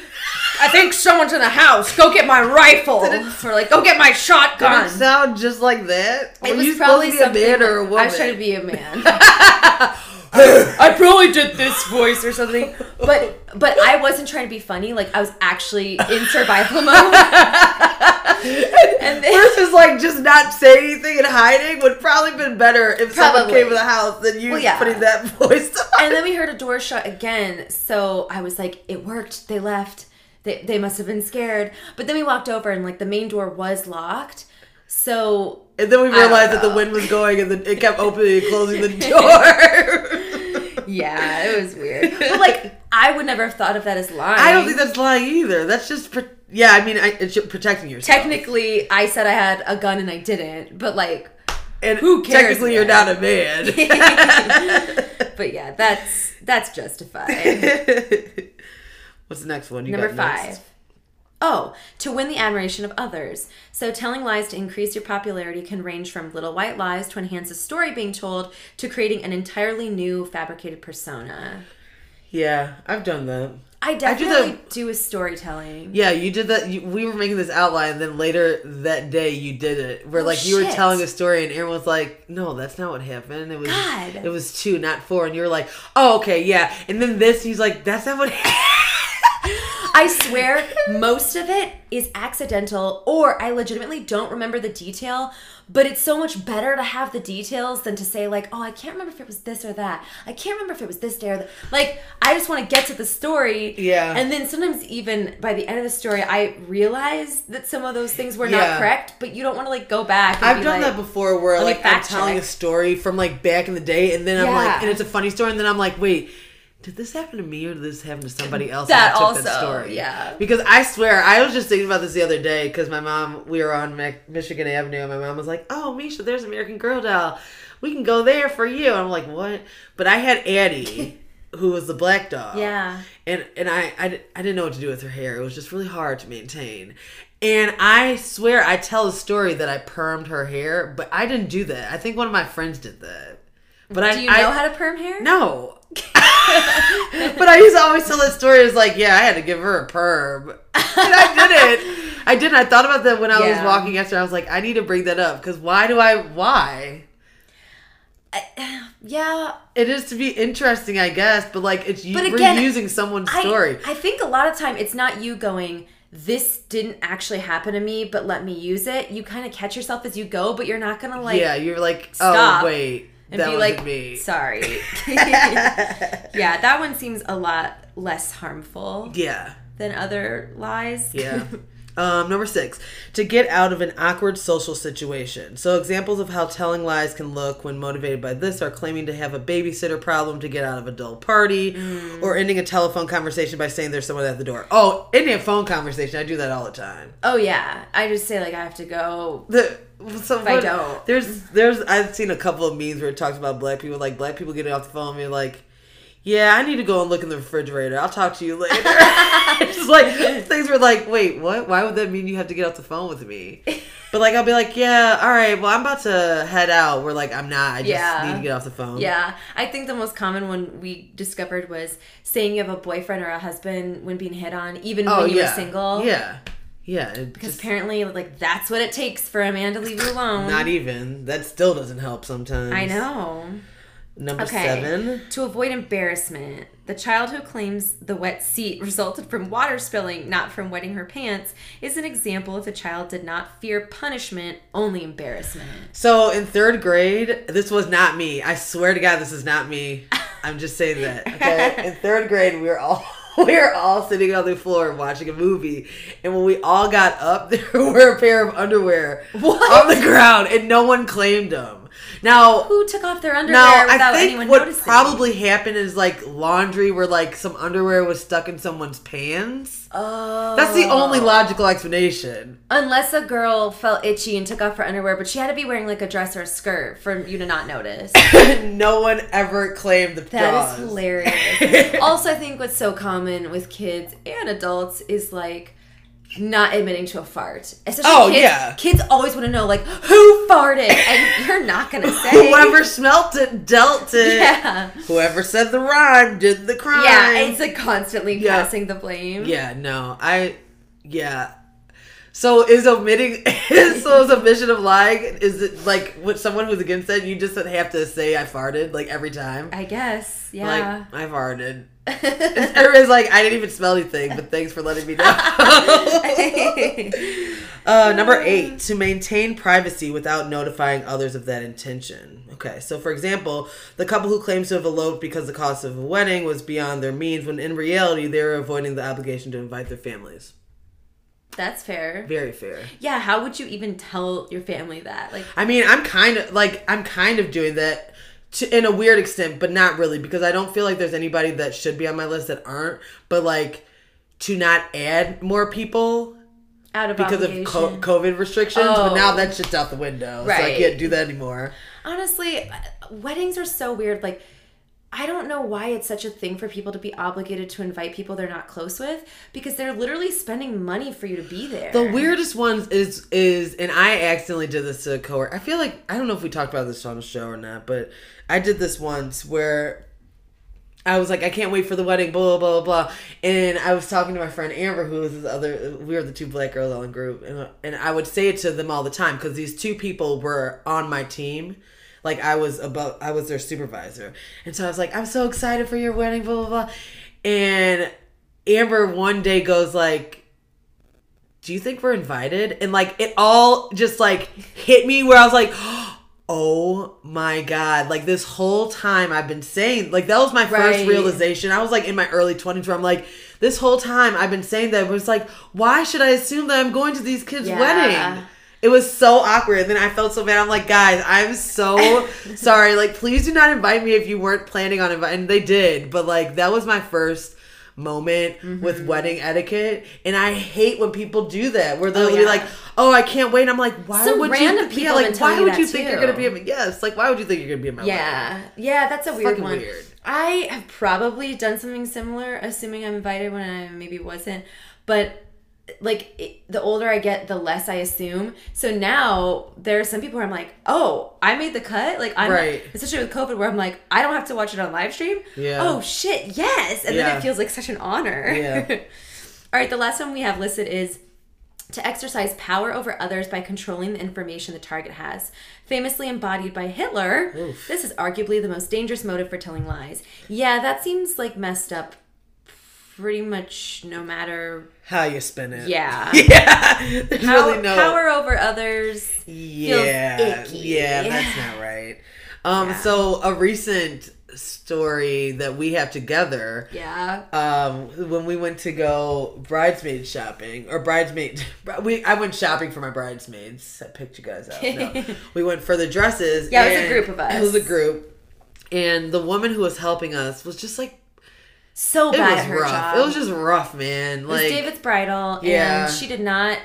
i think someone's in the house go get my rifle <laughs> or like go get my Did shotgun it sound just like that? it Were was you probably supposed to be a man or a woman? i was trying to be a man <laughs> <laughs> I probably did this voice or something, but but I wasn't trying to be funny. Like I was actually in survival mode. <laughs> and then, Versus like just not saying anything and hiding would probably been better if someone came to the house than you Well, yeah. putting that <laughs> voice on. and then we heard a door shut again. So I was like, it worked. They left. They, they must have been scared. But then we walked over and like the main door was locked. So And then we realized that the uh, wind was going and then it kept opening and closing the door. Yeah, it was weird. <laughs> But like I would never have thought of that as lying. I don't think that's lying either. That's just, pro- yeah, I mean, I, it's protecting yourself. technically I said I had a gun and I didn't. But like and who cares, Technically, you're not a man. <laughs> <laughs> but yeah, that's that's justified. What's the next one? You Number got five. next? Oh, to win the admiration of others. So, telling lies to increase your popularity can range from little white lies to enhance a story being told to creating an entirely new fabricated persona. Yeah, I've done that. I do definitely that- do with storytelling. Yeah, you did that. You, we were making this outline, and then later that day you did it. Where Oh, like you were telling a story, and Aaron was like, "No, that's not what happened. It was God. it was two, not four. And you were like, "Oh, okay, yeah." And then this, he's like, "That's not what." <laughs> I swear, most of it is accidental, or I legitimately don't remember the detail. But it's so much better to have the details than to say like, "Oh, I can't remember if it was this or that. I can't remember if it was this day or that." Like, I just want to get to the story. Yeah. And then sometimes even by the end of the story, I realize that some of those things were Yeah. not correct. But you don't want to like go back. And I've done like, that before, where like I'm telling a story from like back in the day, and then I'm Yeah. like, and it's a funny story, and then I'm like, wait. Did this happen to me or did this happen to somebody <laughs> else? That I that also, story? yeah. Because I swear, I was just thinking about this the other day because my mom, we were on Mac- Michigan Avenue, and my mom was like, "Oh, Misha, there's American Girl doll. We can go there for you." And I'm like, "What?" But I had Addy, <laughs> who was the black dog. Yeah. And and I, I I didn't know what to do with her hair. It was just really hard to maintain. And I swear, I tell a story that I permed her hair, but I didn't do that. I think one of my friends did that. But I Do you I, know how to perm hair? no. <laughs> but I used to always tell that story as like, yeah, I had to give her a perm. And I didn't. I didn't. I thought about that when I was walking after. I was like, I need to bring that up because why do I? Why? <sighs> Yeah, It is to be interesting, I guess, but like it's you But we're again, using someone's I, story. I think a lot of time it's not you going, this didn't actually happen to me, but let me use it. You kind of catch yourself as you go, but you're not gonna like yeah, you're like, oh, stop oh wait, and that be like, me. sorry. <laughs> yeah, that one seems a lot less harmful Yeah, than other lies. yeah. <laughs> Um, number six, to get out of an awkward social situation. So, examples of how telling lies can look when motivated by this are claiming to have a babysitter problem to get out of a dull party, Mm. or ending a telephone conversation by saying there's someone at the door. Oh, ending a phone conversation, I do that all the time. oh yeah, I just say like I have to go. The so I don't. There's there's I've seen a couple of memes where it talks about black people, like black people getting off the phone and being like, Yeah, I need to go and look in the refrigerator. I'll talk to you later. <laughs> <laughs> it's like things were like, wait, what? Why would that mean you have to get off the phone with me? <laughs> But like I'll be like, Yeah, all right, well I'm about to head out. We're like, I'm not. I just Yeah. need to get off the phone. Yeah, I think the most common one we discovered was saying you have a boyfriend or a husband when being hit on, even Oh when you yeah. were single. Yeah. Yeah. Because just- apparently, like that's what it takes for a man to leave you alone. not even. That still doesn't help sometimes. I know. Number Okay. seven. To avoid embarrassment, the child who claims the wet seat <laughs> resulted from water spilling, not from wetting her pants, is an example if the child did not fear punishment, only embarrassment. So in third grade, this was not me. I swear to God, this is not me. I'm just saying that. <laughs> Okay. In third grade, we were all <laughs> we were all sitting on the floor watching a movie, and when we all got up, there were a pair of underwear What? on the ground, and no one claimed them. Now, Who took off their underwear now without I think anyone what noticing? probably happened is like laundry, where like some underwear was stuck in someone's pants. Oh. That's the only oh. logical explanation. Unless a girl felt itchy and took off her underwear, but she had to be wearing like a dress or a skirt for you to not notice. <laughs> no one ever claimed the That jaws. is hilarious. <laughs> also, I think what's so common with kids and adults is like not admitting to a fart. Especially Oh, kids, yeah. Kids always want to know like who farted, and you're not gonna <laughs> say. Whoever smelt it dealt it. Yeah. Whoever said the rhyme did the crime. Yeah, it's like constantly Yeah. passing the blame. Yeah, no, I, yeah. So is omitting, is <laughs> so is omission of lying, is it like what someone who's against it, you just have to say I farted, like every time? I guess. Yeah. Like, I farted. Everybody's like, I didn't even smell anything, but thanks for letting me know. <laughs> uh, number eight, to maintain privacy without notifying others of that intention. Okay, so for example, the couple who claims to have eloped because the cost of a wedding was beyond their means, when in reality they were avoiding the obligation to invite their families. That's fair. Very fair. Yeah, how would you even tell your family that? Like, I mean, I'm kind of like I'm kind of doing that to, in a weird extent, but not really because I don't feel like there's anybody that should be on my list that aren't. But like to not add more people out of because of co- COVID restrictions, but now Oh. that shit's out the window, so I can't do that anymore. Honestly, uh, weddings are so weird. Like, I don't know why it's such a thing for people to be obligated to invite people they're not close with because they're literally spending money for you to be there. The weirdest ones is is, and I accidentally did this to a coworker. I feel like I don't know if we talked about this on the show or not, but I did this once where I was like, I can't wait for the wedding, blah blah blah blah. And I was talking to my friend Amber, who was this other. We were the two black girls on the group, and and I would say it to them all the time because these two people were on my team. Like I was above, I was their supervisor, and so I was like, I'm so excited for your wedding, blah blah blah. And Amber one day goes like, do you think we're invited? And like it all just like hit me where I was like, <gasps> oh my god! Like this whole time I've been saying, like that was my first Right. realization. I was like in my early twenties where I'm like, this whole time I've been saying that. It was like, why should I assume that I'm going to these kids' Yeah. wedding? It was so awkward. And then I felt so bad. I'm like, guys, I'm so <laughs> sorry. Like, please do not invite me if you weren't planning on inviting. And they did, but like that was my first moment Mm-hmm. with wedding etiquette and i hate when people do that where they'll Oh, be like oh i can't wait and i'm like why Some would random you people yeah, like why would you think you're gonna be my yes like why would you think you're gonna be in my wedding? yeah, yeah, that's a weird one. weird. I have probably done something similar, assuming I'm invited when I maybe wasn't. But like it, the older I get, the less I assume. So now there are some people where I'm like, oh, I made the cut. Like I'm Right. especially with COVID, where I'm like, I don't have to watch it on live stream. Yeah. Oh shit, yes, and Yeah. then it feels like such an honor. Yeah. <laughs> All right, the last one we have listed is to exercise power over others by controlling the information the target has. Famously embodied by Hitler, this is arguably the most dangerous motive for telling lies. Yeah, that seems like messed up pretty much no matter. how you spin it Yeah. <laughs> yeah there's Power, really no power over others. yeah yeah <laughs> that's not right um Yeah. so a recent story that we have together Yeah. um when we went to go bridesmaid shopping or bridesmaid <laughs> we I went shopping for my bridesmaids. I picked you guys out. No. we went for the dresses. Yeah, it was a group of us. It was a group. And the woman who was helping us was just like So it bad was at her rough. job. It was just rough, man. It was David's bridal, Yeah. and she did not.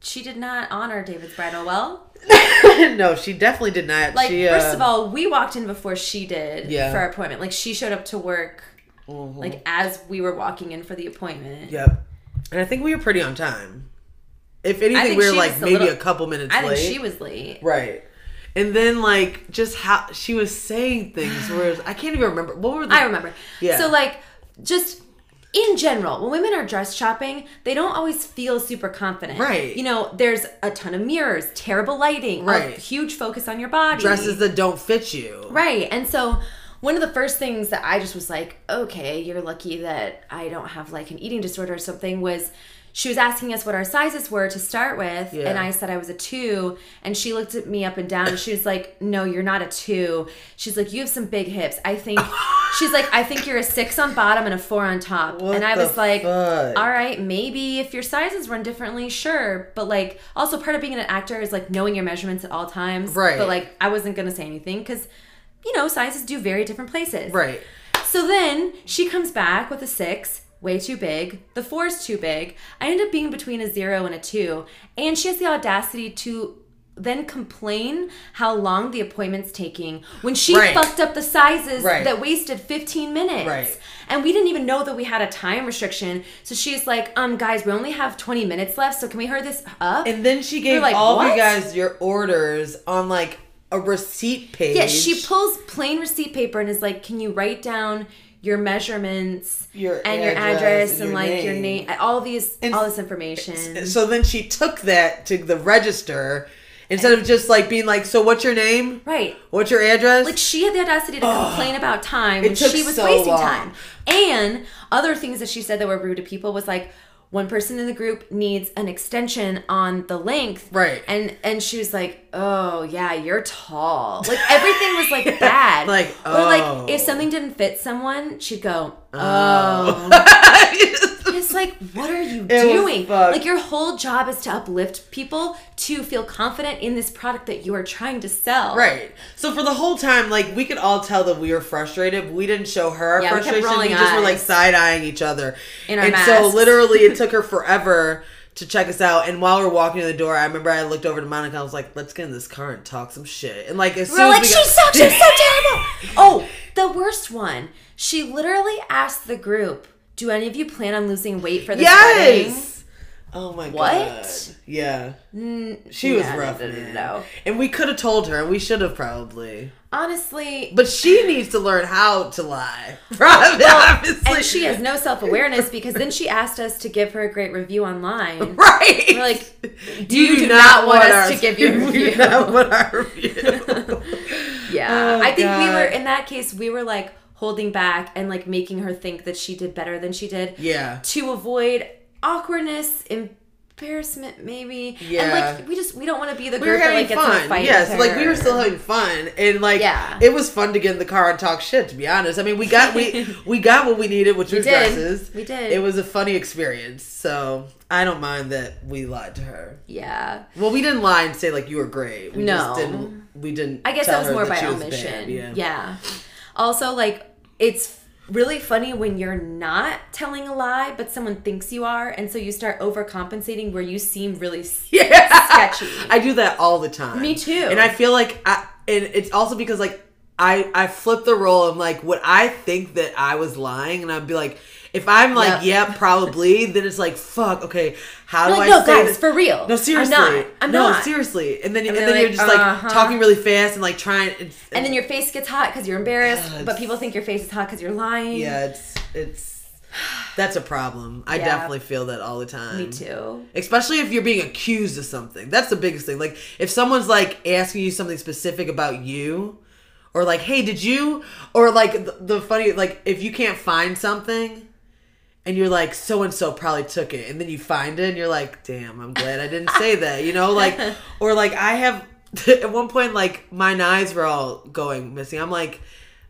She did not honor David's bridal well. <laughs> no, she definitely did not. Like, she, first uh, of all, we walked in before she did Yeah. for our appointment. Like, she showed up to work, mhm. like, as we were walking in for the appointment. Yep. And I think we were pretty on time. If anything, we were like a maybe little- a couple minutes I think late. she was late. Right. And then like just how she was saying things where I can't even remember what were the I remember. Yeah. So, like, just in general, when women are dress shopping, they don't always feel super confident. Right. You know, there's a ton of mirrors, terrible lighting, Right. a huge focus on your body. dresses that don't fit you. Right. And so one of the first things that I just was like, okay, you're lucky that I don't have like an eating disorder or something was she was asking us what our sizes were to start with. Yeah. And I said I was a two. And she looked at me up and down and she was like, no, you're not a two. She's like, you have some big hips. I think <laughs> she's like, I think you're a six on bottom and a four on top. What and I was like, fuck? all right, maybe if your sizes run differently, sure. But like, also part of being an actor is like knowing your measurements at all times. Right. But like, I wasn't gonna say anything because, you know, sizes do vary different places. right. So then she comes back with a six, way too big. The four is too big. I end up being between a zero and a two. And she has the audacity to then complain how long the appointment's taking when she Right. fucked up the sizes Right. that wasted 15 minutes. Right. And we didn't even know that we had a time restriction. So she's like, um, guys, we only have 20 minutes left. So can we hurry this up? And then she gave like, all of you guys your orders on like a receipt page. yeah, she pulls plain receipt paper and is like, can you write down your measurements Your and your address address and and, your like your name. name, all these, And all this information. So then she took that to the register instead of just like being like, "So what's your name? right. What's your address?" Like she had the audacity to complain about time when she was so wasting long. time. And other things that she said that were rude to people was like one person in the group needs an extension on the length. Right. And and she was like, "Oh, yeah, you're tall." Like everything was like <laughs> bad. Like, or oh. like if oh. something didn't fit someone, she'd go, "Oh." oh. <laughs> It's like, what are you <laughs> doing? Like your whole job is to uplift people to feel confident in this product that you are trying to sell. Right. So for the whole time, like we could all tell that we were frustrated. We didn't show her our Yeah, we frustration. We, rolling just were like side eyeing each other. In our and so literally, it <laughs> took her forever to check us out. And while we are walking to the door, I remember I looked over to Monica. I was like, "Let's get in this car and talk some shit." And like as soon We're as like, we got- sucks. <laughs> She's so terrible. Oh, the worst one. She literally asked the group, "Do any of you plan on losing weight for this wedding?" yes. Oh my What? god. What? Yeah. She was yeah, no, rough, no, no, no. And we could have told her, and we should have probably. Honestly, But she needs to learn how to lie. <laughs> Probably, obviously. and she has no self awareness because then she asked us to give her a great review online. <laughs> Right. We're like, do you do not want us to give <laughs> you a review. not want our review. Yeah, Oh, I think we were in that case. We were like holding back and like making her think that she did better than she did. yeah. to avoid awkwardness, embarrassment, maybe. Yeah. And like we just we don't want to be the We group that like gets in a fun. fight. Yes, like we were still having fun, and like Yeah. it was fun to get in the car and talk shit. To be honest, I mean, we got we <laughs> we got what we needed, which was dresses. We did. It was a funny experience, so I don't mind that we lied to her. Yeah. Well, we didn't lie and say like you were great. We No. just didn't. We didn't. I guess that was more by omission. Yeah. yeah. Also, like it's really funny when you're not telling a lie, but someone thinks you are, and so you start overcompensating where you seem really <laughs> Yeah. sketchy. I do that all the time. Me too. And I feel like I and it's also because like I I flip the role and like would I think that I was lying and I'd be like if I'm like Yep. yeah probably then it's like fuck okay how do like, I no, say guys, this? for real. no seriously I'm not. I'm no not. seriously and then and, they're then you're just like uh-huh. talking really fast and like trying it's, And then your face gets hot because you're embarrassed, Yeah, but people think your face is hot because you're lying. yeah it's it's that's a problem I Yeah. definitely feel that all the time Me too. especially if you're being accused of something that's the biggest thing like if someone's like asking you something specific about you or like hey did you or like the, the funny like if you can't find something and you're like so and so probably took it and then you find it and you're like damn i'm glad i didn't say that you know like <laughs> or like i have <laughs> at one point like my knives were all going missing i'm like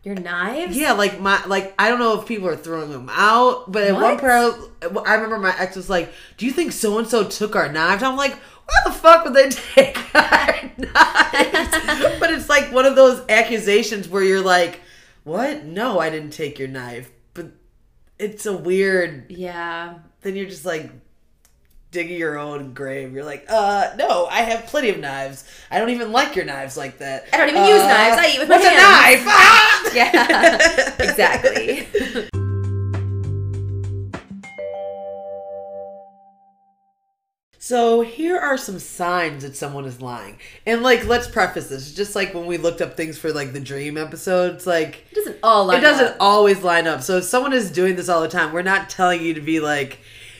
Your knives? yeah, like my like I don't know if people are throwing them out, but at one point I, I remember my ex was like, "Do you think so and so took our knives?" I'm like, "Why the fuck would they <laughs> take our knives?" but it's like one of those accusations where you're like, "What? No, I didn't take your knife." It's a weird. Yeah. Then you're just like digging your own grave. You're like, "Uh, no, I have plenty of knives. I don't even like your knives like that. I don't even use Uh, knives. I eat with my what's hands." a knife? Ah! <laughs> Yeah. <laughs> exactly. <laughs> So here are some signs that someone is lying. And like let's preface this, just like when we looked up things for like the dream episodes, like It doesn't all line it doesn't up. always line up. So if someone is doing this all the time, we're not telling you to be like,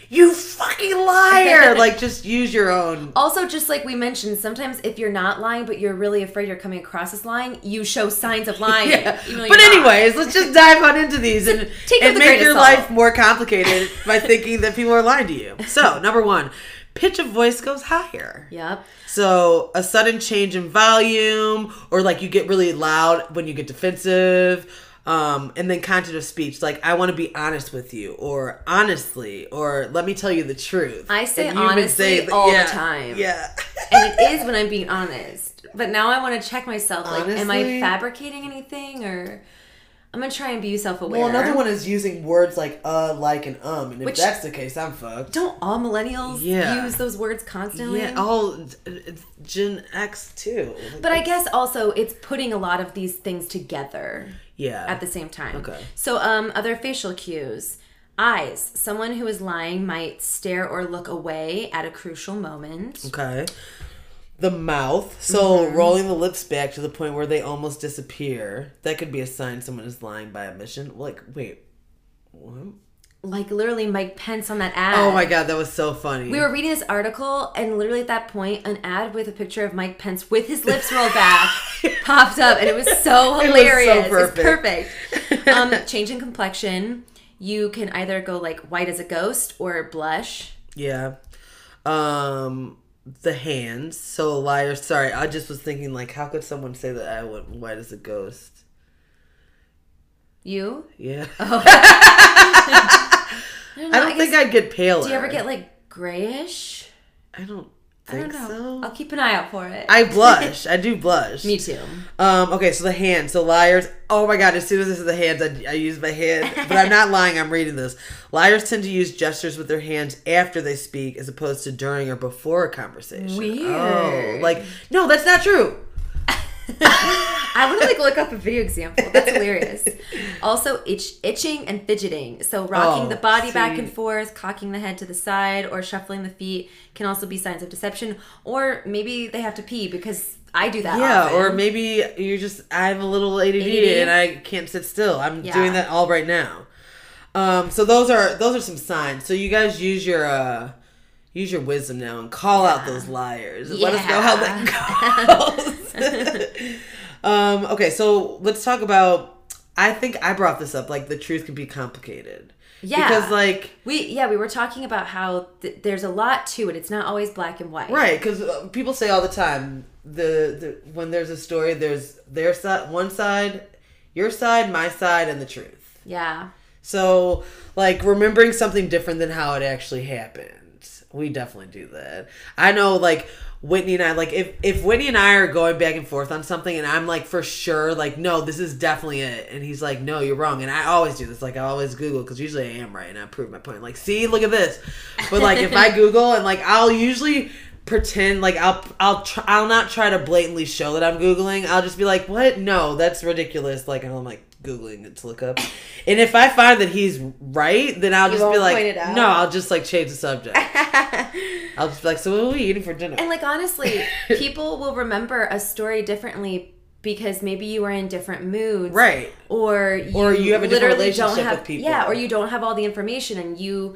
you fucking liar. <laughs> like just use your own Also, just like we mentioned, sometimes if you're not lying, but you're really afraid you're coming across as lying, you show signs of lying. <laughs> yeah. But anyways, let's just dive on into these and, Take and with make your salt. life more complicated by thinking that people are lying to you. So, number one, pitch of voice goes higher. Yep. So a sudden change in volume, or like you get really loud when you get defensive. Um, and then content of speech, like I want to be honest with you, or honestly, or let me tell you the truth. I say And you would honestly that- all the time. Yeah. <laughs> and it is when I'm being honest. But now I want to check myself. Like, am I fabricating anything, or I'm gonna try and be self-aware? well, another one is using words like uh, like, and um, and if Which- that's the case, I'm fucked. Don't all millennials Yeah. use those words constantly? Yeah, all it's Gen X too. Like, But I guess also it's putting a lot of these things together yeah, at the same time. Okay. So, um, other facial cues. Eyes. Someone who is lying might stare or look away at a crucial moment. Okay. The mouth. So Mm-hmm. rolling the lips back to the point where they almost disappear. That could be a sign someone is lying by omission. Like, wait. What? Like literally Mike Pence on that ad. Oh my god, that was so funny. We were reading this article, and literally at that point, an ad with a picture of Mike Pence with his lips rolled back <laughs> popped up, and it was so It was so hilarious. perfect. It's perfect. <laughs> um, changing complexion. You can either go like white as a ghost or blush. Yeah. Um the hands. So a liar sorry, I just was thinking like how could someone say that oh, I went white as a ghost? You? Yeah. Oh. <laughs> <laughs> I don't think I'd get paler. Do you ever get like grayish? I don't think know. so. I'll keep an eye out for it. I <laughs> blush. I do blush. Me too. Um, okay, so the hands. So liars. Oh my god! As soon as this is the hands, I, I use my hand. But I'm not <laughs> lying. I'm reading this. Liars tend to use gestures with their hands after they speak, as opposed to during or before a conversation. Weird. Oh, like no, that's not true. I want to like look up a video example. That's hilarious. Also, itch, itching and fidgeting. So, rocking Oh, the body back and forth, cocking the head to the side, or shuffling the feet can also be signs of deception. Or maybe they have to pee because I do that. Yeah, often. or maybe you're just. I have a little ADD, ADD? and I can't sit still. I'm Yeah. doing that all right now. Um, so those are those are some signs. So you guys use your uh use your wisdom now and call out those liars. Let us know how that goes. <laughs> <laughs> um, okay, so let's talk about. I think I brought this up. Like the truth can be complicated. Yeah. Because like we yeah we were talking about how th- there's a lot to it. It's not always black and white. Right, because people say all the time the, the when there's a story, there's their side, one side, your side, my side, and the truth. Yeah. So, like remembering something different than how it actually happened, we definitely do that. I know, like Whitney and I, like if if Whitney and I are going back and forth on something, and I'm like for sure, like no, this is definitely it, and he's like, no, you're wrong, and I always do this. Like I always Google because usually I am right, and I prove my point. Like, see, look at this. But like if I <laughs> Google and like I'll usually pretend like I'll I'll try, I'll not try to blatantly show that I'm googling. I'll just be like, "What? No, that's ridiculous." Like and I'm like googling it to look up. And if I find that he's right, then I'll You just be like, "No, I'll just like change the subject." <laughs> I'll just be like, "So what are we eating for dinner?" And like honestly, <laughs> people will remember a story differently because maybe you were in different moods. right. Or you, Or you have a different literally don't have, with people. Yeah, or you don't have all the information and you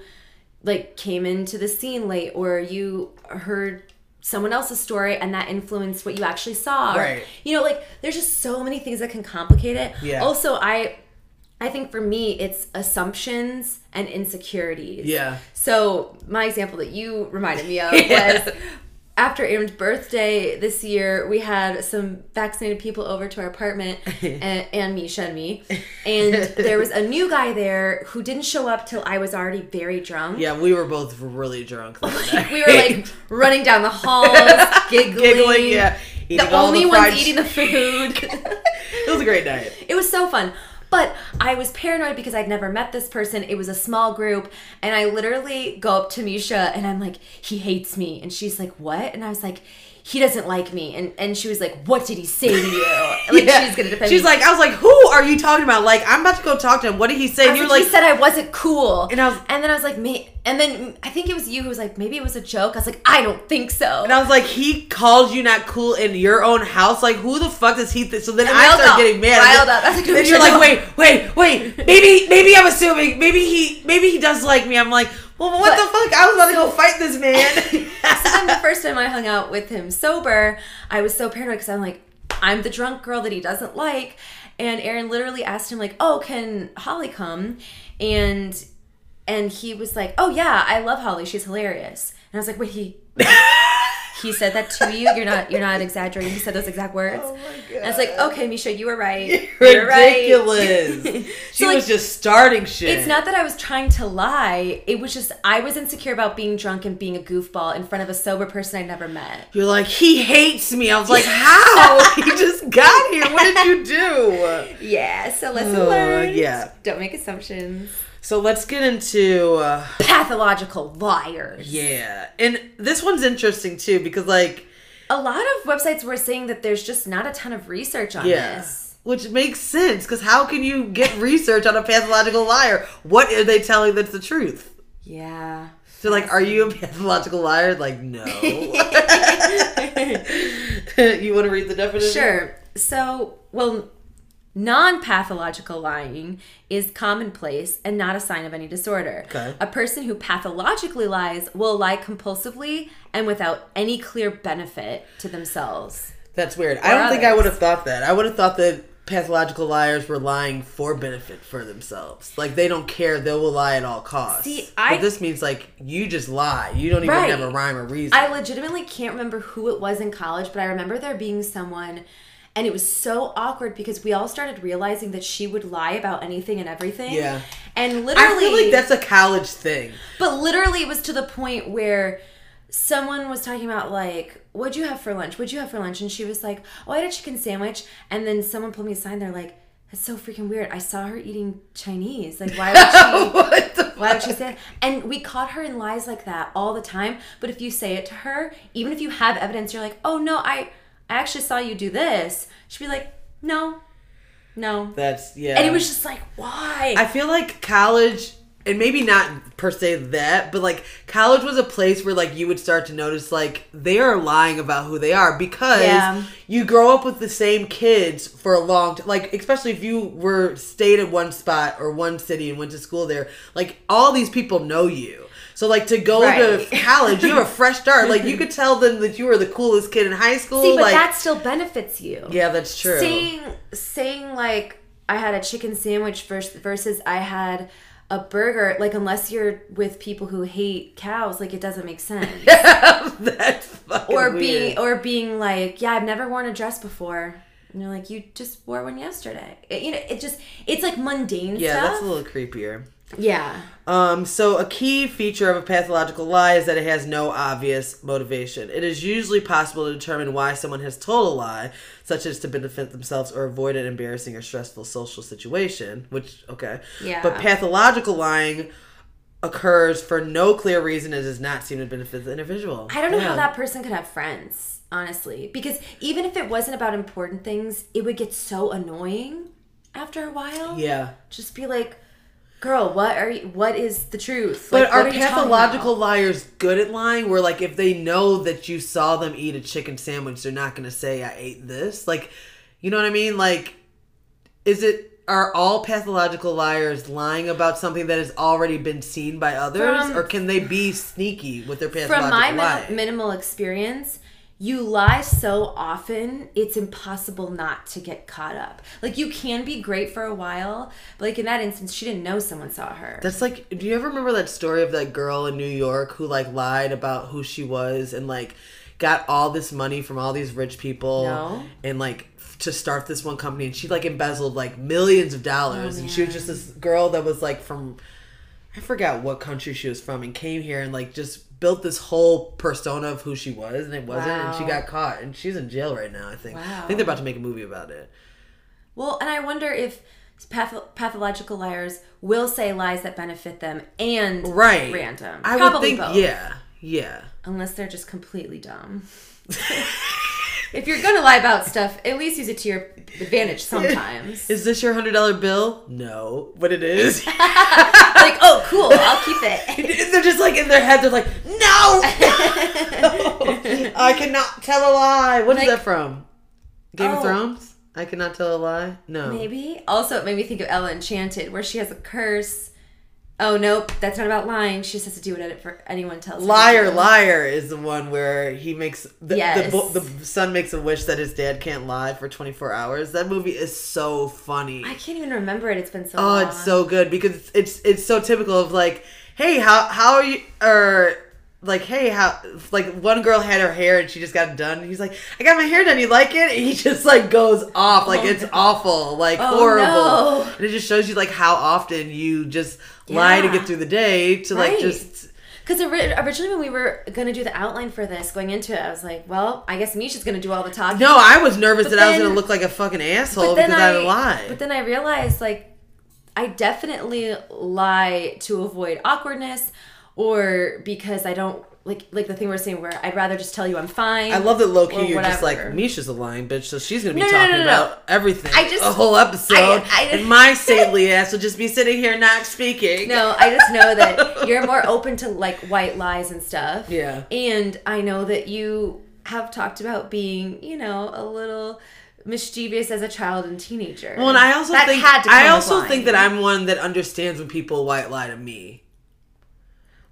like came into the scene late or you heard someone else's story and that influenced what you actually saw. Or- Right. you know, like there's just so many things that can complicate it. Yeah. Also, I I think for me it's assumptions and insecurities. Yeah. So my example that you reminded me of <laughs> was after Aaron's birthday this year, we had some vaccinated people over to our apartment, <laughs> and, and Misha and me, and there was a new guy there who didn't show up till I was already very drunk. Yeah, we were both really drunk. that <laughs> night. we were like <laughs> running down the halls, giggling. giggling. Yeah, The only fried ones eating the food. it was a great night. It was so fun. But I was paranoid because I'd never met this person. It was a small group. And I literally go up to Misha and I'm like, he hates me. And she's like, what? And I was like, he doesn't like me. And and she was like, what did he say to you? <laughs> Like, Yeah. she's to defend She's me. like, I was like, who are you talking about? Like, I'm about to go talk to him. What did he say? And you're like, like, he said I wasn't cool. And I was- and then I was like, me. And then I think it was you who was like, maybe it was a joke. I was like, I don't think so. And I was like, he called you not cool in your own house. Like, who the fuck does he? Th-? So then And I started up. getting mad. Riled And up. Like, then you're like, wait, wait, wait. <laughs> Maybe, maybe I'm assuming. Maybe he, maybe he does like me. I'm like, well, what But- the fuck? I was about to go fight this man. <laughs> <laughs> so then the first time I hung out with him sober, I was so paranoid because I'm like, I'm the drunk girl that he doesn't like. And Aaron literally asked him like, "Oh, can Holly come?" And and he was like, "Oh yeah, I love Holly. She's hilarious." And I was like, "Wait, he he said that to you. You're not you're not exaggerating. He said those exact words. Oh my god. And it's like, okay, Misha, you were right. You're right. Ridiculous. <laughs> she So, like, was just starting shit. It's not that I was trying to lie. It was just I was insecure about being drunk and being a goofball in front of a sober person I never met. You're like, he hates me. I was like, how? <laughs> he just got here. What did you do? <laughs> Yeah, so lesson Oh, learned. yeah. Don't make assumptions. So let's get into uh, Pathological liars. yeah, and this one's interesting too because like A lot of websites were saying that there's just not a ton of research on yeah. this. Which makes sense because how can you get research on a pathological liar? What are they telling that's the truth? Yeah. So like, are you a pathological liar? Like, no. <laughs> <laughs> you want to read the definition? Sure. So, well, non pathological lying is commonplace and not a sign of any disorder. Okay. A person who pathologically lies will lie compulsively and without any clear benefit to themselves. That's weird. I don't think I would have thought that. I would have thought that pathological liars were lying for benefit for themselves. Like they don't care; they will lie at all costs. See, I- but this means like you just lie. You don't even Right. have a rhyme or reason. I legitimately can't remember who it was in college, but I remember there being someone. And it was so awkward because we all started realizing that she would lie about anything and everything. Yeah. And literally, I feel like that's a college thing. But literally, it was to the point where someone was talking about like, "What'd you have for lunch? What'd you have for lunch?" And she was like, "Oh, I had a chicken sandwich." And then someone pulled me aside. and They're like, "That's so freaking weird. I saw her eating Chinese. Like, why would <laughs> she?" Why would she say that? And we caught her in lies like that all the time. But if you say it to her, even if you have evidence, you're like, oh no, I, I actually saw you do this. She'd be like, no, no. That's yeah. And it was just like, why? I feel like college, and maybe not per se that, but like college was a place where like you would start to notice like they are lying about who they are because Yeah. you grow up with the same kids for a long time. Like especially if you were stayed at one spot or one city and went to school there, like all these people know you. So like to go Right. to <laughs> college, you have a fresh start. Like you could tell them that you were the coolest kid in high school. See, but like that still benefits you. yeah, that's true. saying saying like I had a chicken sandwich versus versus I had a burger like unless you're with people who hate cows like it doesn't make sense <laughs> that's fucking or weird. being or being like yeah I've never worn a dress before and you're like you just wore one yesterday It- you know it just it's like mundane yeah, stuff that's a little creepier. Yeah Um, so a key feature of a pathological lie is that it has no obvious motivation. It is usually possible to determine why someone has told a lie, such as to benefit themselves or avoid an embarrassing or stressful social situation, which okay. Yeah. But pathological lying occurs for no clear reason and does not seem to benefit the individual. I don't know Yeah. how that person could have friends honestly because even if it wasn't about important things it would get so annoying after a while Yeah. just be like girl what are you what is the truth But Like, are talking pathological liars good at lying? Where like if they know that you saw them eat a chicken sandwich, they're not gonna say I ate this. Like, you know what I mean? Like, is it are all pathological liars lying about something that has already been seen by others, From- or can they be sneaky with their pathological from my min- minimal experience you lie so often it's impossible not to get caught up. Like you can be great for a while but like in that instance she didn't know someone saw her. That's like, do you ever remember that story of that girl in New York who like lied about who she was and like got all this money from all these rich people No. and like to start this one company? And she like embezzled like millions of dollars. Oh, and she was just this girl that was like from I forgot what country she was from and came here and like just built this whole persona of who she was and it wasn't and she got caught and she's in jail right now I think. I think they're about to make a movie about it. well and i wonder if path- pathological liars will say lies that benefit them and Right. random I Probably would think both. yeah. Yeah. unless they're just completely dumb <laughs> if you're gonna lie about stuff at least use it to your advantage sometimes <laughs> Is this your hundred dollar bill? No, but it is. <laughs> like oh cool i'll keep it <laughs> they're just like in their head. They're like, no, I cannot tell a lie. What is Like- that from? Game of Oh. Thrones. I cannot tell a lie. No. Maybe. Also, it made me think of Ella Enchanted, where she has a curse. Oh nope, that's not about lying. She just has to do whatever anyone tells her. to Liar, do. liar is the one where he makes the, Yes. the the son makes a wish that his dad can't lie for 24 hours. That movie is so funny. I can't even remember it. It's been so Oh, long. it's so good because it's it's so typical of like, hey, how how are you or like, hey, how like one girl had her hair and she just got it done. And he's like, I got my hair done. You like it? And he <laughs> just like goes off, like Oh, it's awful, like Oh, horrible. no. And it just shows you like how often you just lie to get through the day to like just. Because originally, when we were gonna do the outline for this, going into it, I was like, "Well, I guess Misha's gonna do all the talking." No, I was nervous But that I was gonna look like a fucking asshole because I, lied. But then I realized, like, I definitely lie to avoid awkwardness, or because I don't like like the thing we're saying where I'd rather just tell you I'm fine. I love that low key. You're just like Misha's a lying bitch, so she's gonna be No, talking no, no. about everything. I just- a whole episode, I- I- and my <laughs> saintly ass will just be sitting here not speaking. No, I just know that <laughs> you're more open to like white lies and stuff. Yeah. And I know that you have talked about being, you know, a little mischievous as a child and teenager. Well, and I also That think had to I also think that I'm one that understands when people white lie to me.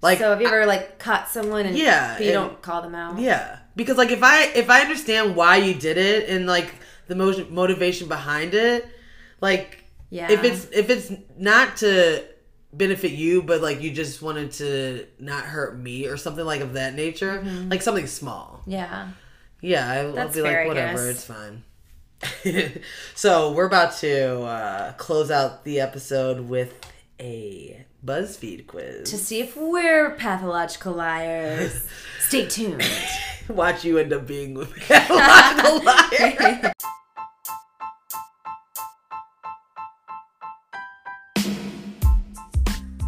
Like, so have you ever like caught someone and Yeah, but you and- don't call them out? yeah, because like if I if I understand why you did it and like the mo- motivation behind it, like Yeah. if it's if it's not to benefit you, but like you just wanted to not hurt me or something like of that nature, Mm-hmm. like something small. Yeah. Yeah, I, I'll be fair, like, whatever, it's fine. <laughs> so we're about to uh, close out the episode with a BuzzFeed quiz. To see if we're pathological liars. Stay tuned. <laughs> Watch you end up being a <laughs> pathological liar. <laughs>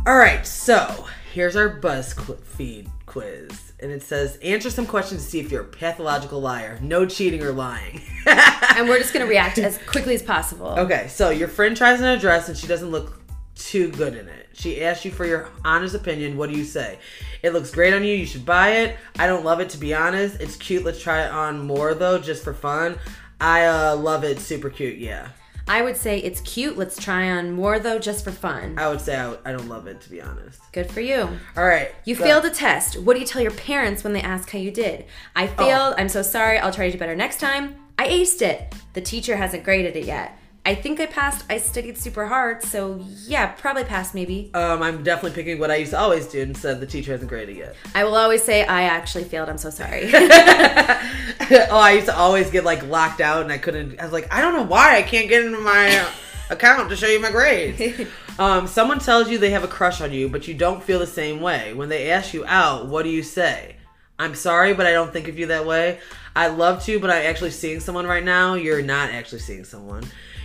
All right, so here's our BuzzFeed quiz, and it says answer some questions to see if you're a pathological liar. No cheating or lying. and we're just gonna react as quickly as possible. Okay, so your friend tries on a dress and she doesn't look too good in it. She asks you for your honest opinion. What do you say? It looks great on you. You should buy it. I don't love it to be honest. It's cute. Let's try it on more though, just for fun. I uh, love it. Super cute. Yeah. I would say it's cute. Let's try on more though, just for fun. I would say I, I don't love it to be honest. Good for you. All right. You so- failed a test. What do you tell your parents when they ask how you did? I failed. I'm so sorry. I'll try to do better next time. I aced it. The teacher hasn't graded it yet. I think I passed. I studied super hard, so yeah, probably passed maybe. Um, I'm definitely picking what I used to always do and said the teacher hasn't graded yet. I will always say I actually failed. I'm so sorry. <laughs> oh, I used to always get like locked out and I couldn't. I was like, I don't know why I can't get into my <laughs> account to show you my grades. <laughs> um, someone tells you they have a crush on you, but you don't feel the same way. When they ask you out, what do you say? I'm sorry, but I don't think of you that way. I love to, but I'm actually seeing someone right now. You're not actually seeing someone.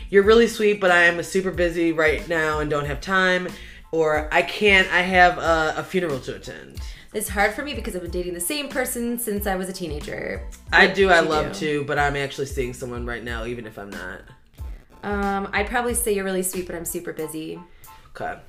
You're really sweet, but I am super busy right now and don't have time. Or I can't. I have a, a funeral to attend. it's hard for me because I've been dating the same person since I was a teenager. I do. I love do? to, but I'm actually seeing someone right now, even if I'm not. Um, I'd probably say you're really sweet, but I'm super busy. Okay.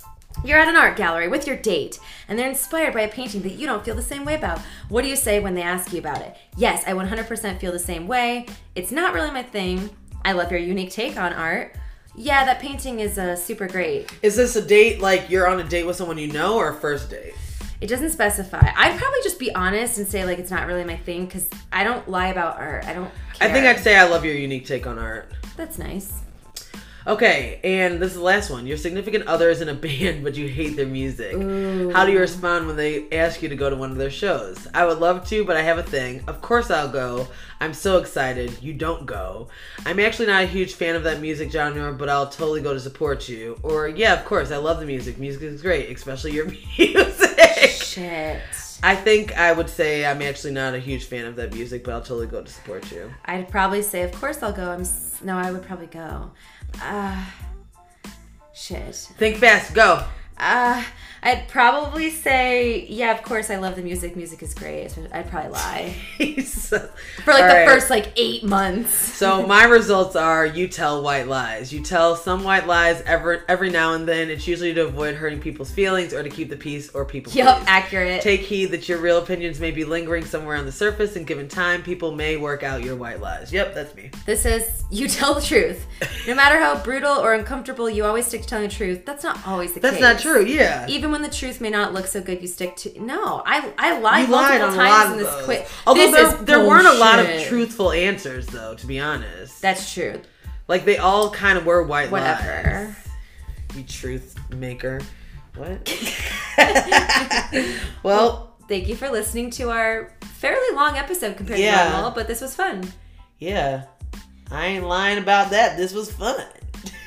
You're at an art gallery with your date, and they're inspired by a painting that you don't feel the same way about. What do you say when they ask you about it? Yes, I 100% feel the same way. It's not really my thing. I love your unique take on art. Yeah, that painting is uh, super great. Is this a date like you're on a date with someone you know or a first date? It doesn't specify. I'd probably just be honest and say like it's not really my thing because I don't lie about art. I don't. Care. I think I'd say I love your unique take on art. that's nice. Okay, and this is the last one. Your significant other is in a <laughs> band, but you hate their music. How do you respond when they ask you to go to one of their shows? I would love to, but I have a thing. Of course I'll go. I'm so excited. You don't go. I'm actually not a huge fan of that music genre, but I'll totally go to support you. Or, yeah, of course, I love the music. Music is great, especially your <laughs> music. Shit. I think I would say I'm actually not a huge fan of that music, but I'll totally go to support you. I'd probably say, of course I'll go. I'm s- no, I would probably go. Uh, shit. Think fast, go. Uh, I'd probably say, yeah, of course I love the music. Music is great. I'd probably lie for like All the right. first like eight months. So my results are you tell white lies. You tell some white lies every every now and then. It's usually to avoid hurting people's feelings or to keep the peace or people please. accurate. Take heed that your real opinions may be lingering somewhere on the surface, and given time, people may work out your white lies. Yep, that's me. This is you tell the truth. No matter how brutal or uncomfortable, you always stick to telling the truth. That's not always the That's case. That's not true. Yeah. Even when the truth may not look so good, you stick to. No, I I lied you lied multiple times in this quiz. Although this there, there weren't a lot of truthful answers, though. To be honest, that's true. Like they all kind of were white Whatever. lies. You truth maker. What? <laughs> <laughs> well, well, thank you for listening to our fairly long episode compared yeah. to normal, but this was fun. Yeah, I ain't lying about that. This was fun.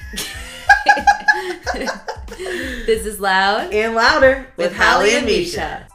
<laughs> <laughs> this is Loud. And Louder with, with Holly and Misha. Misha.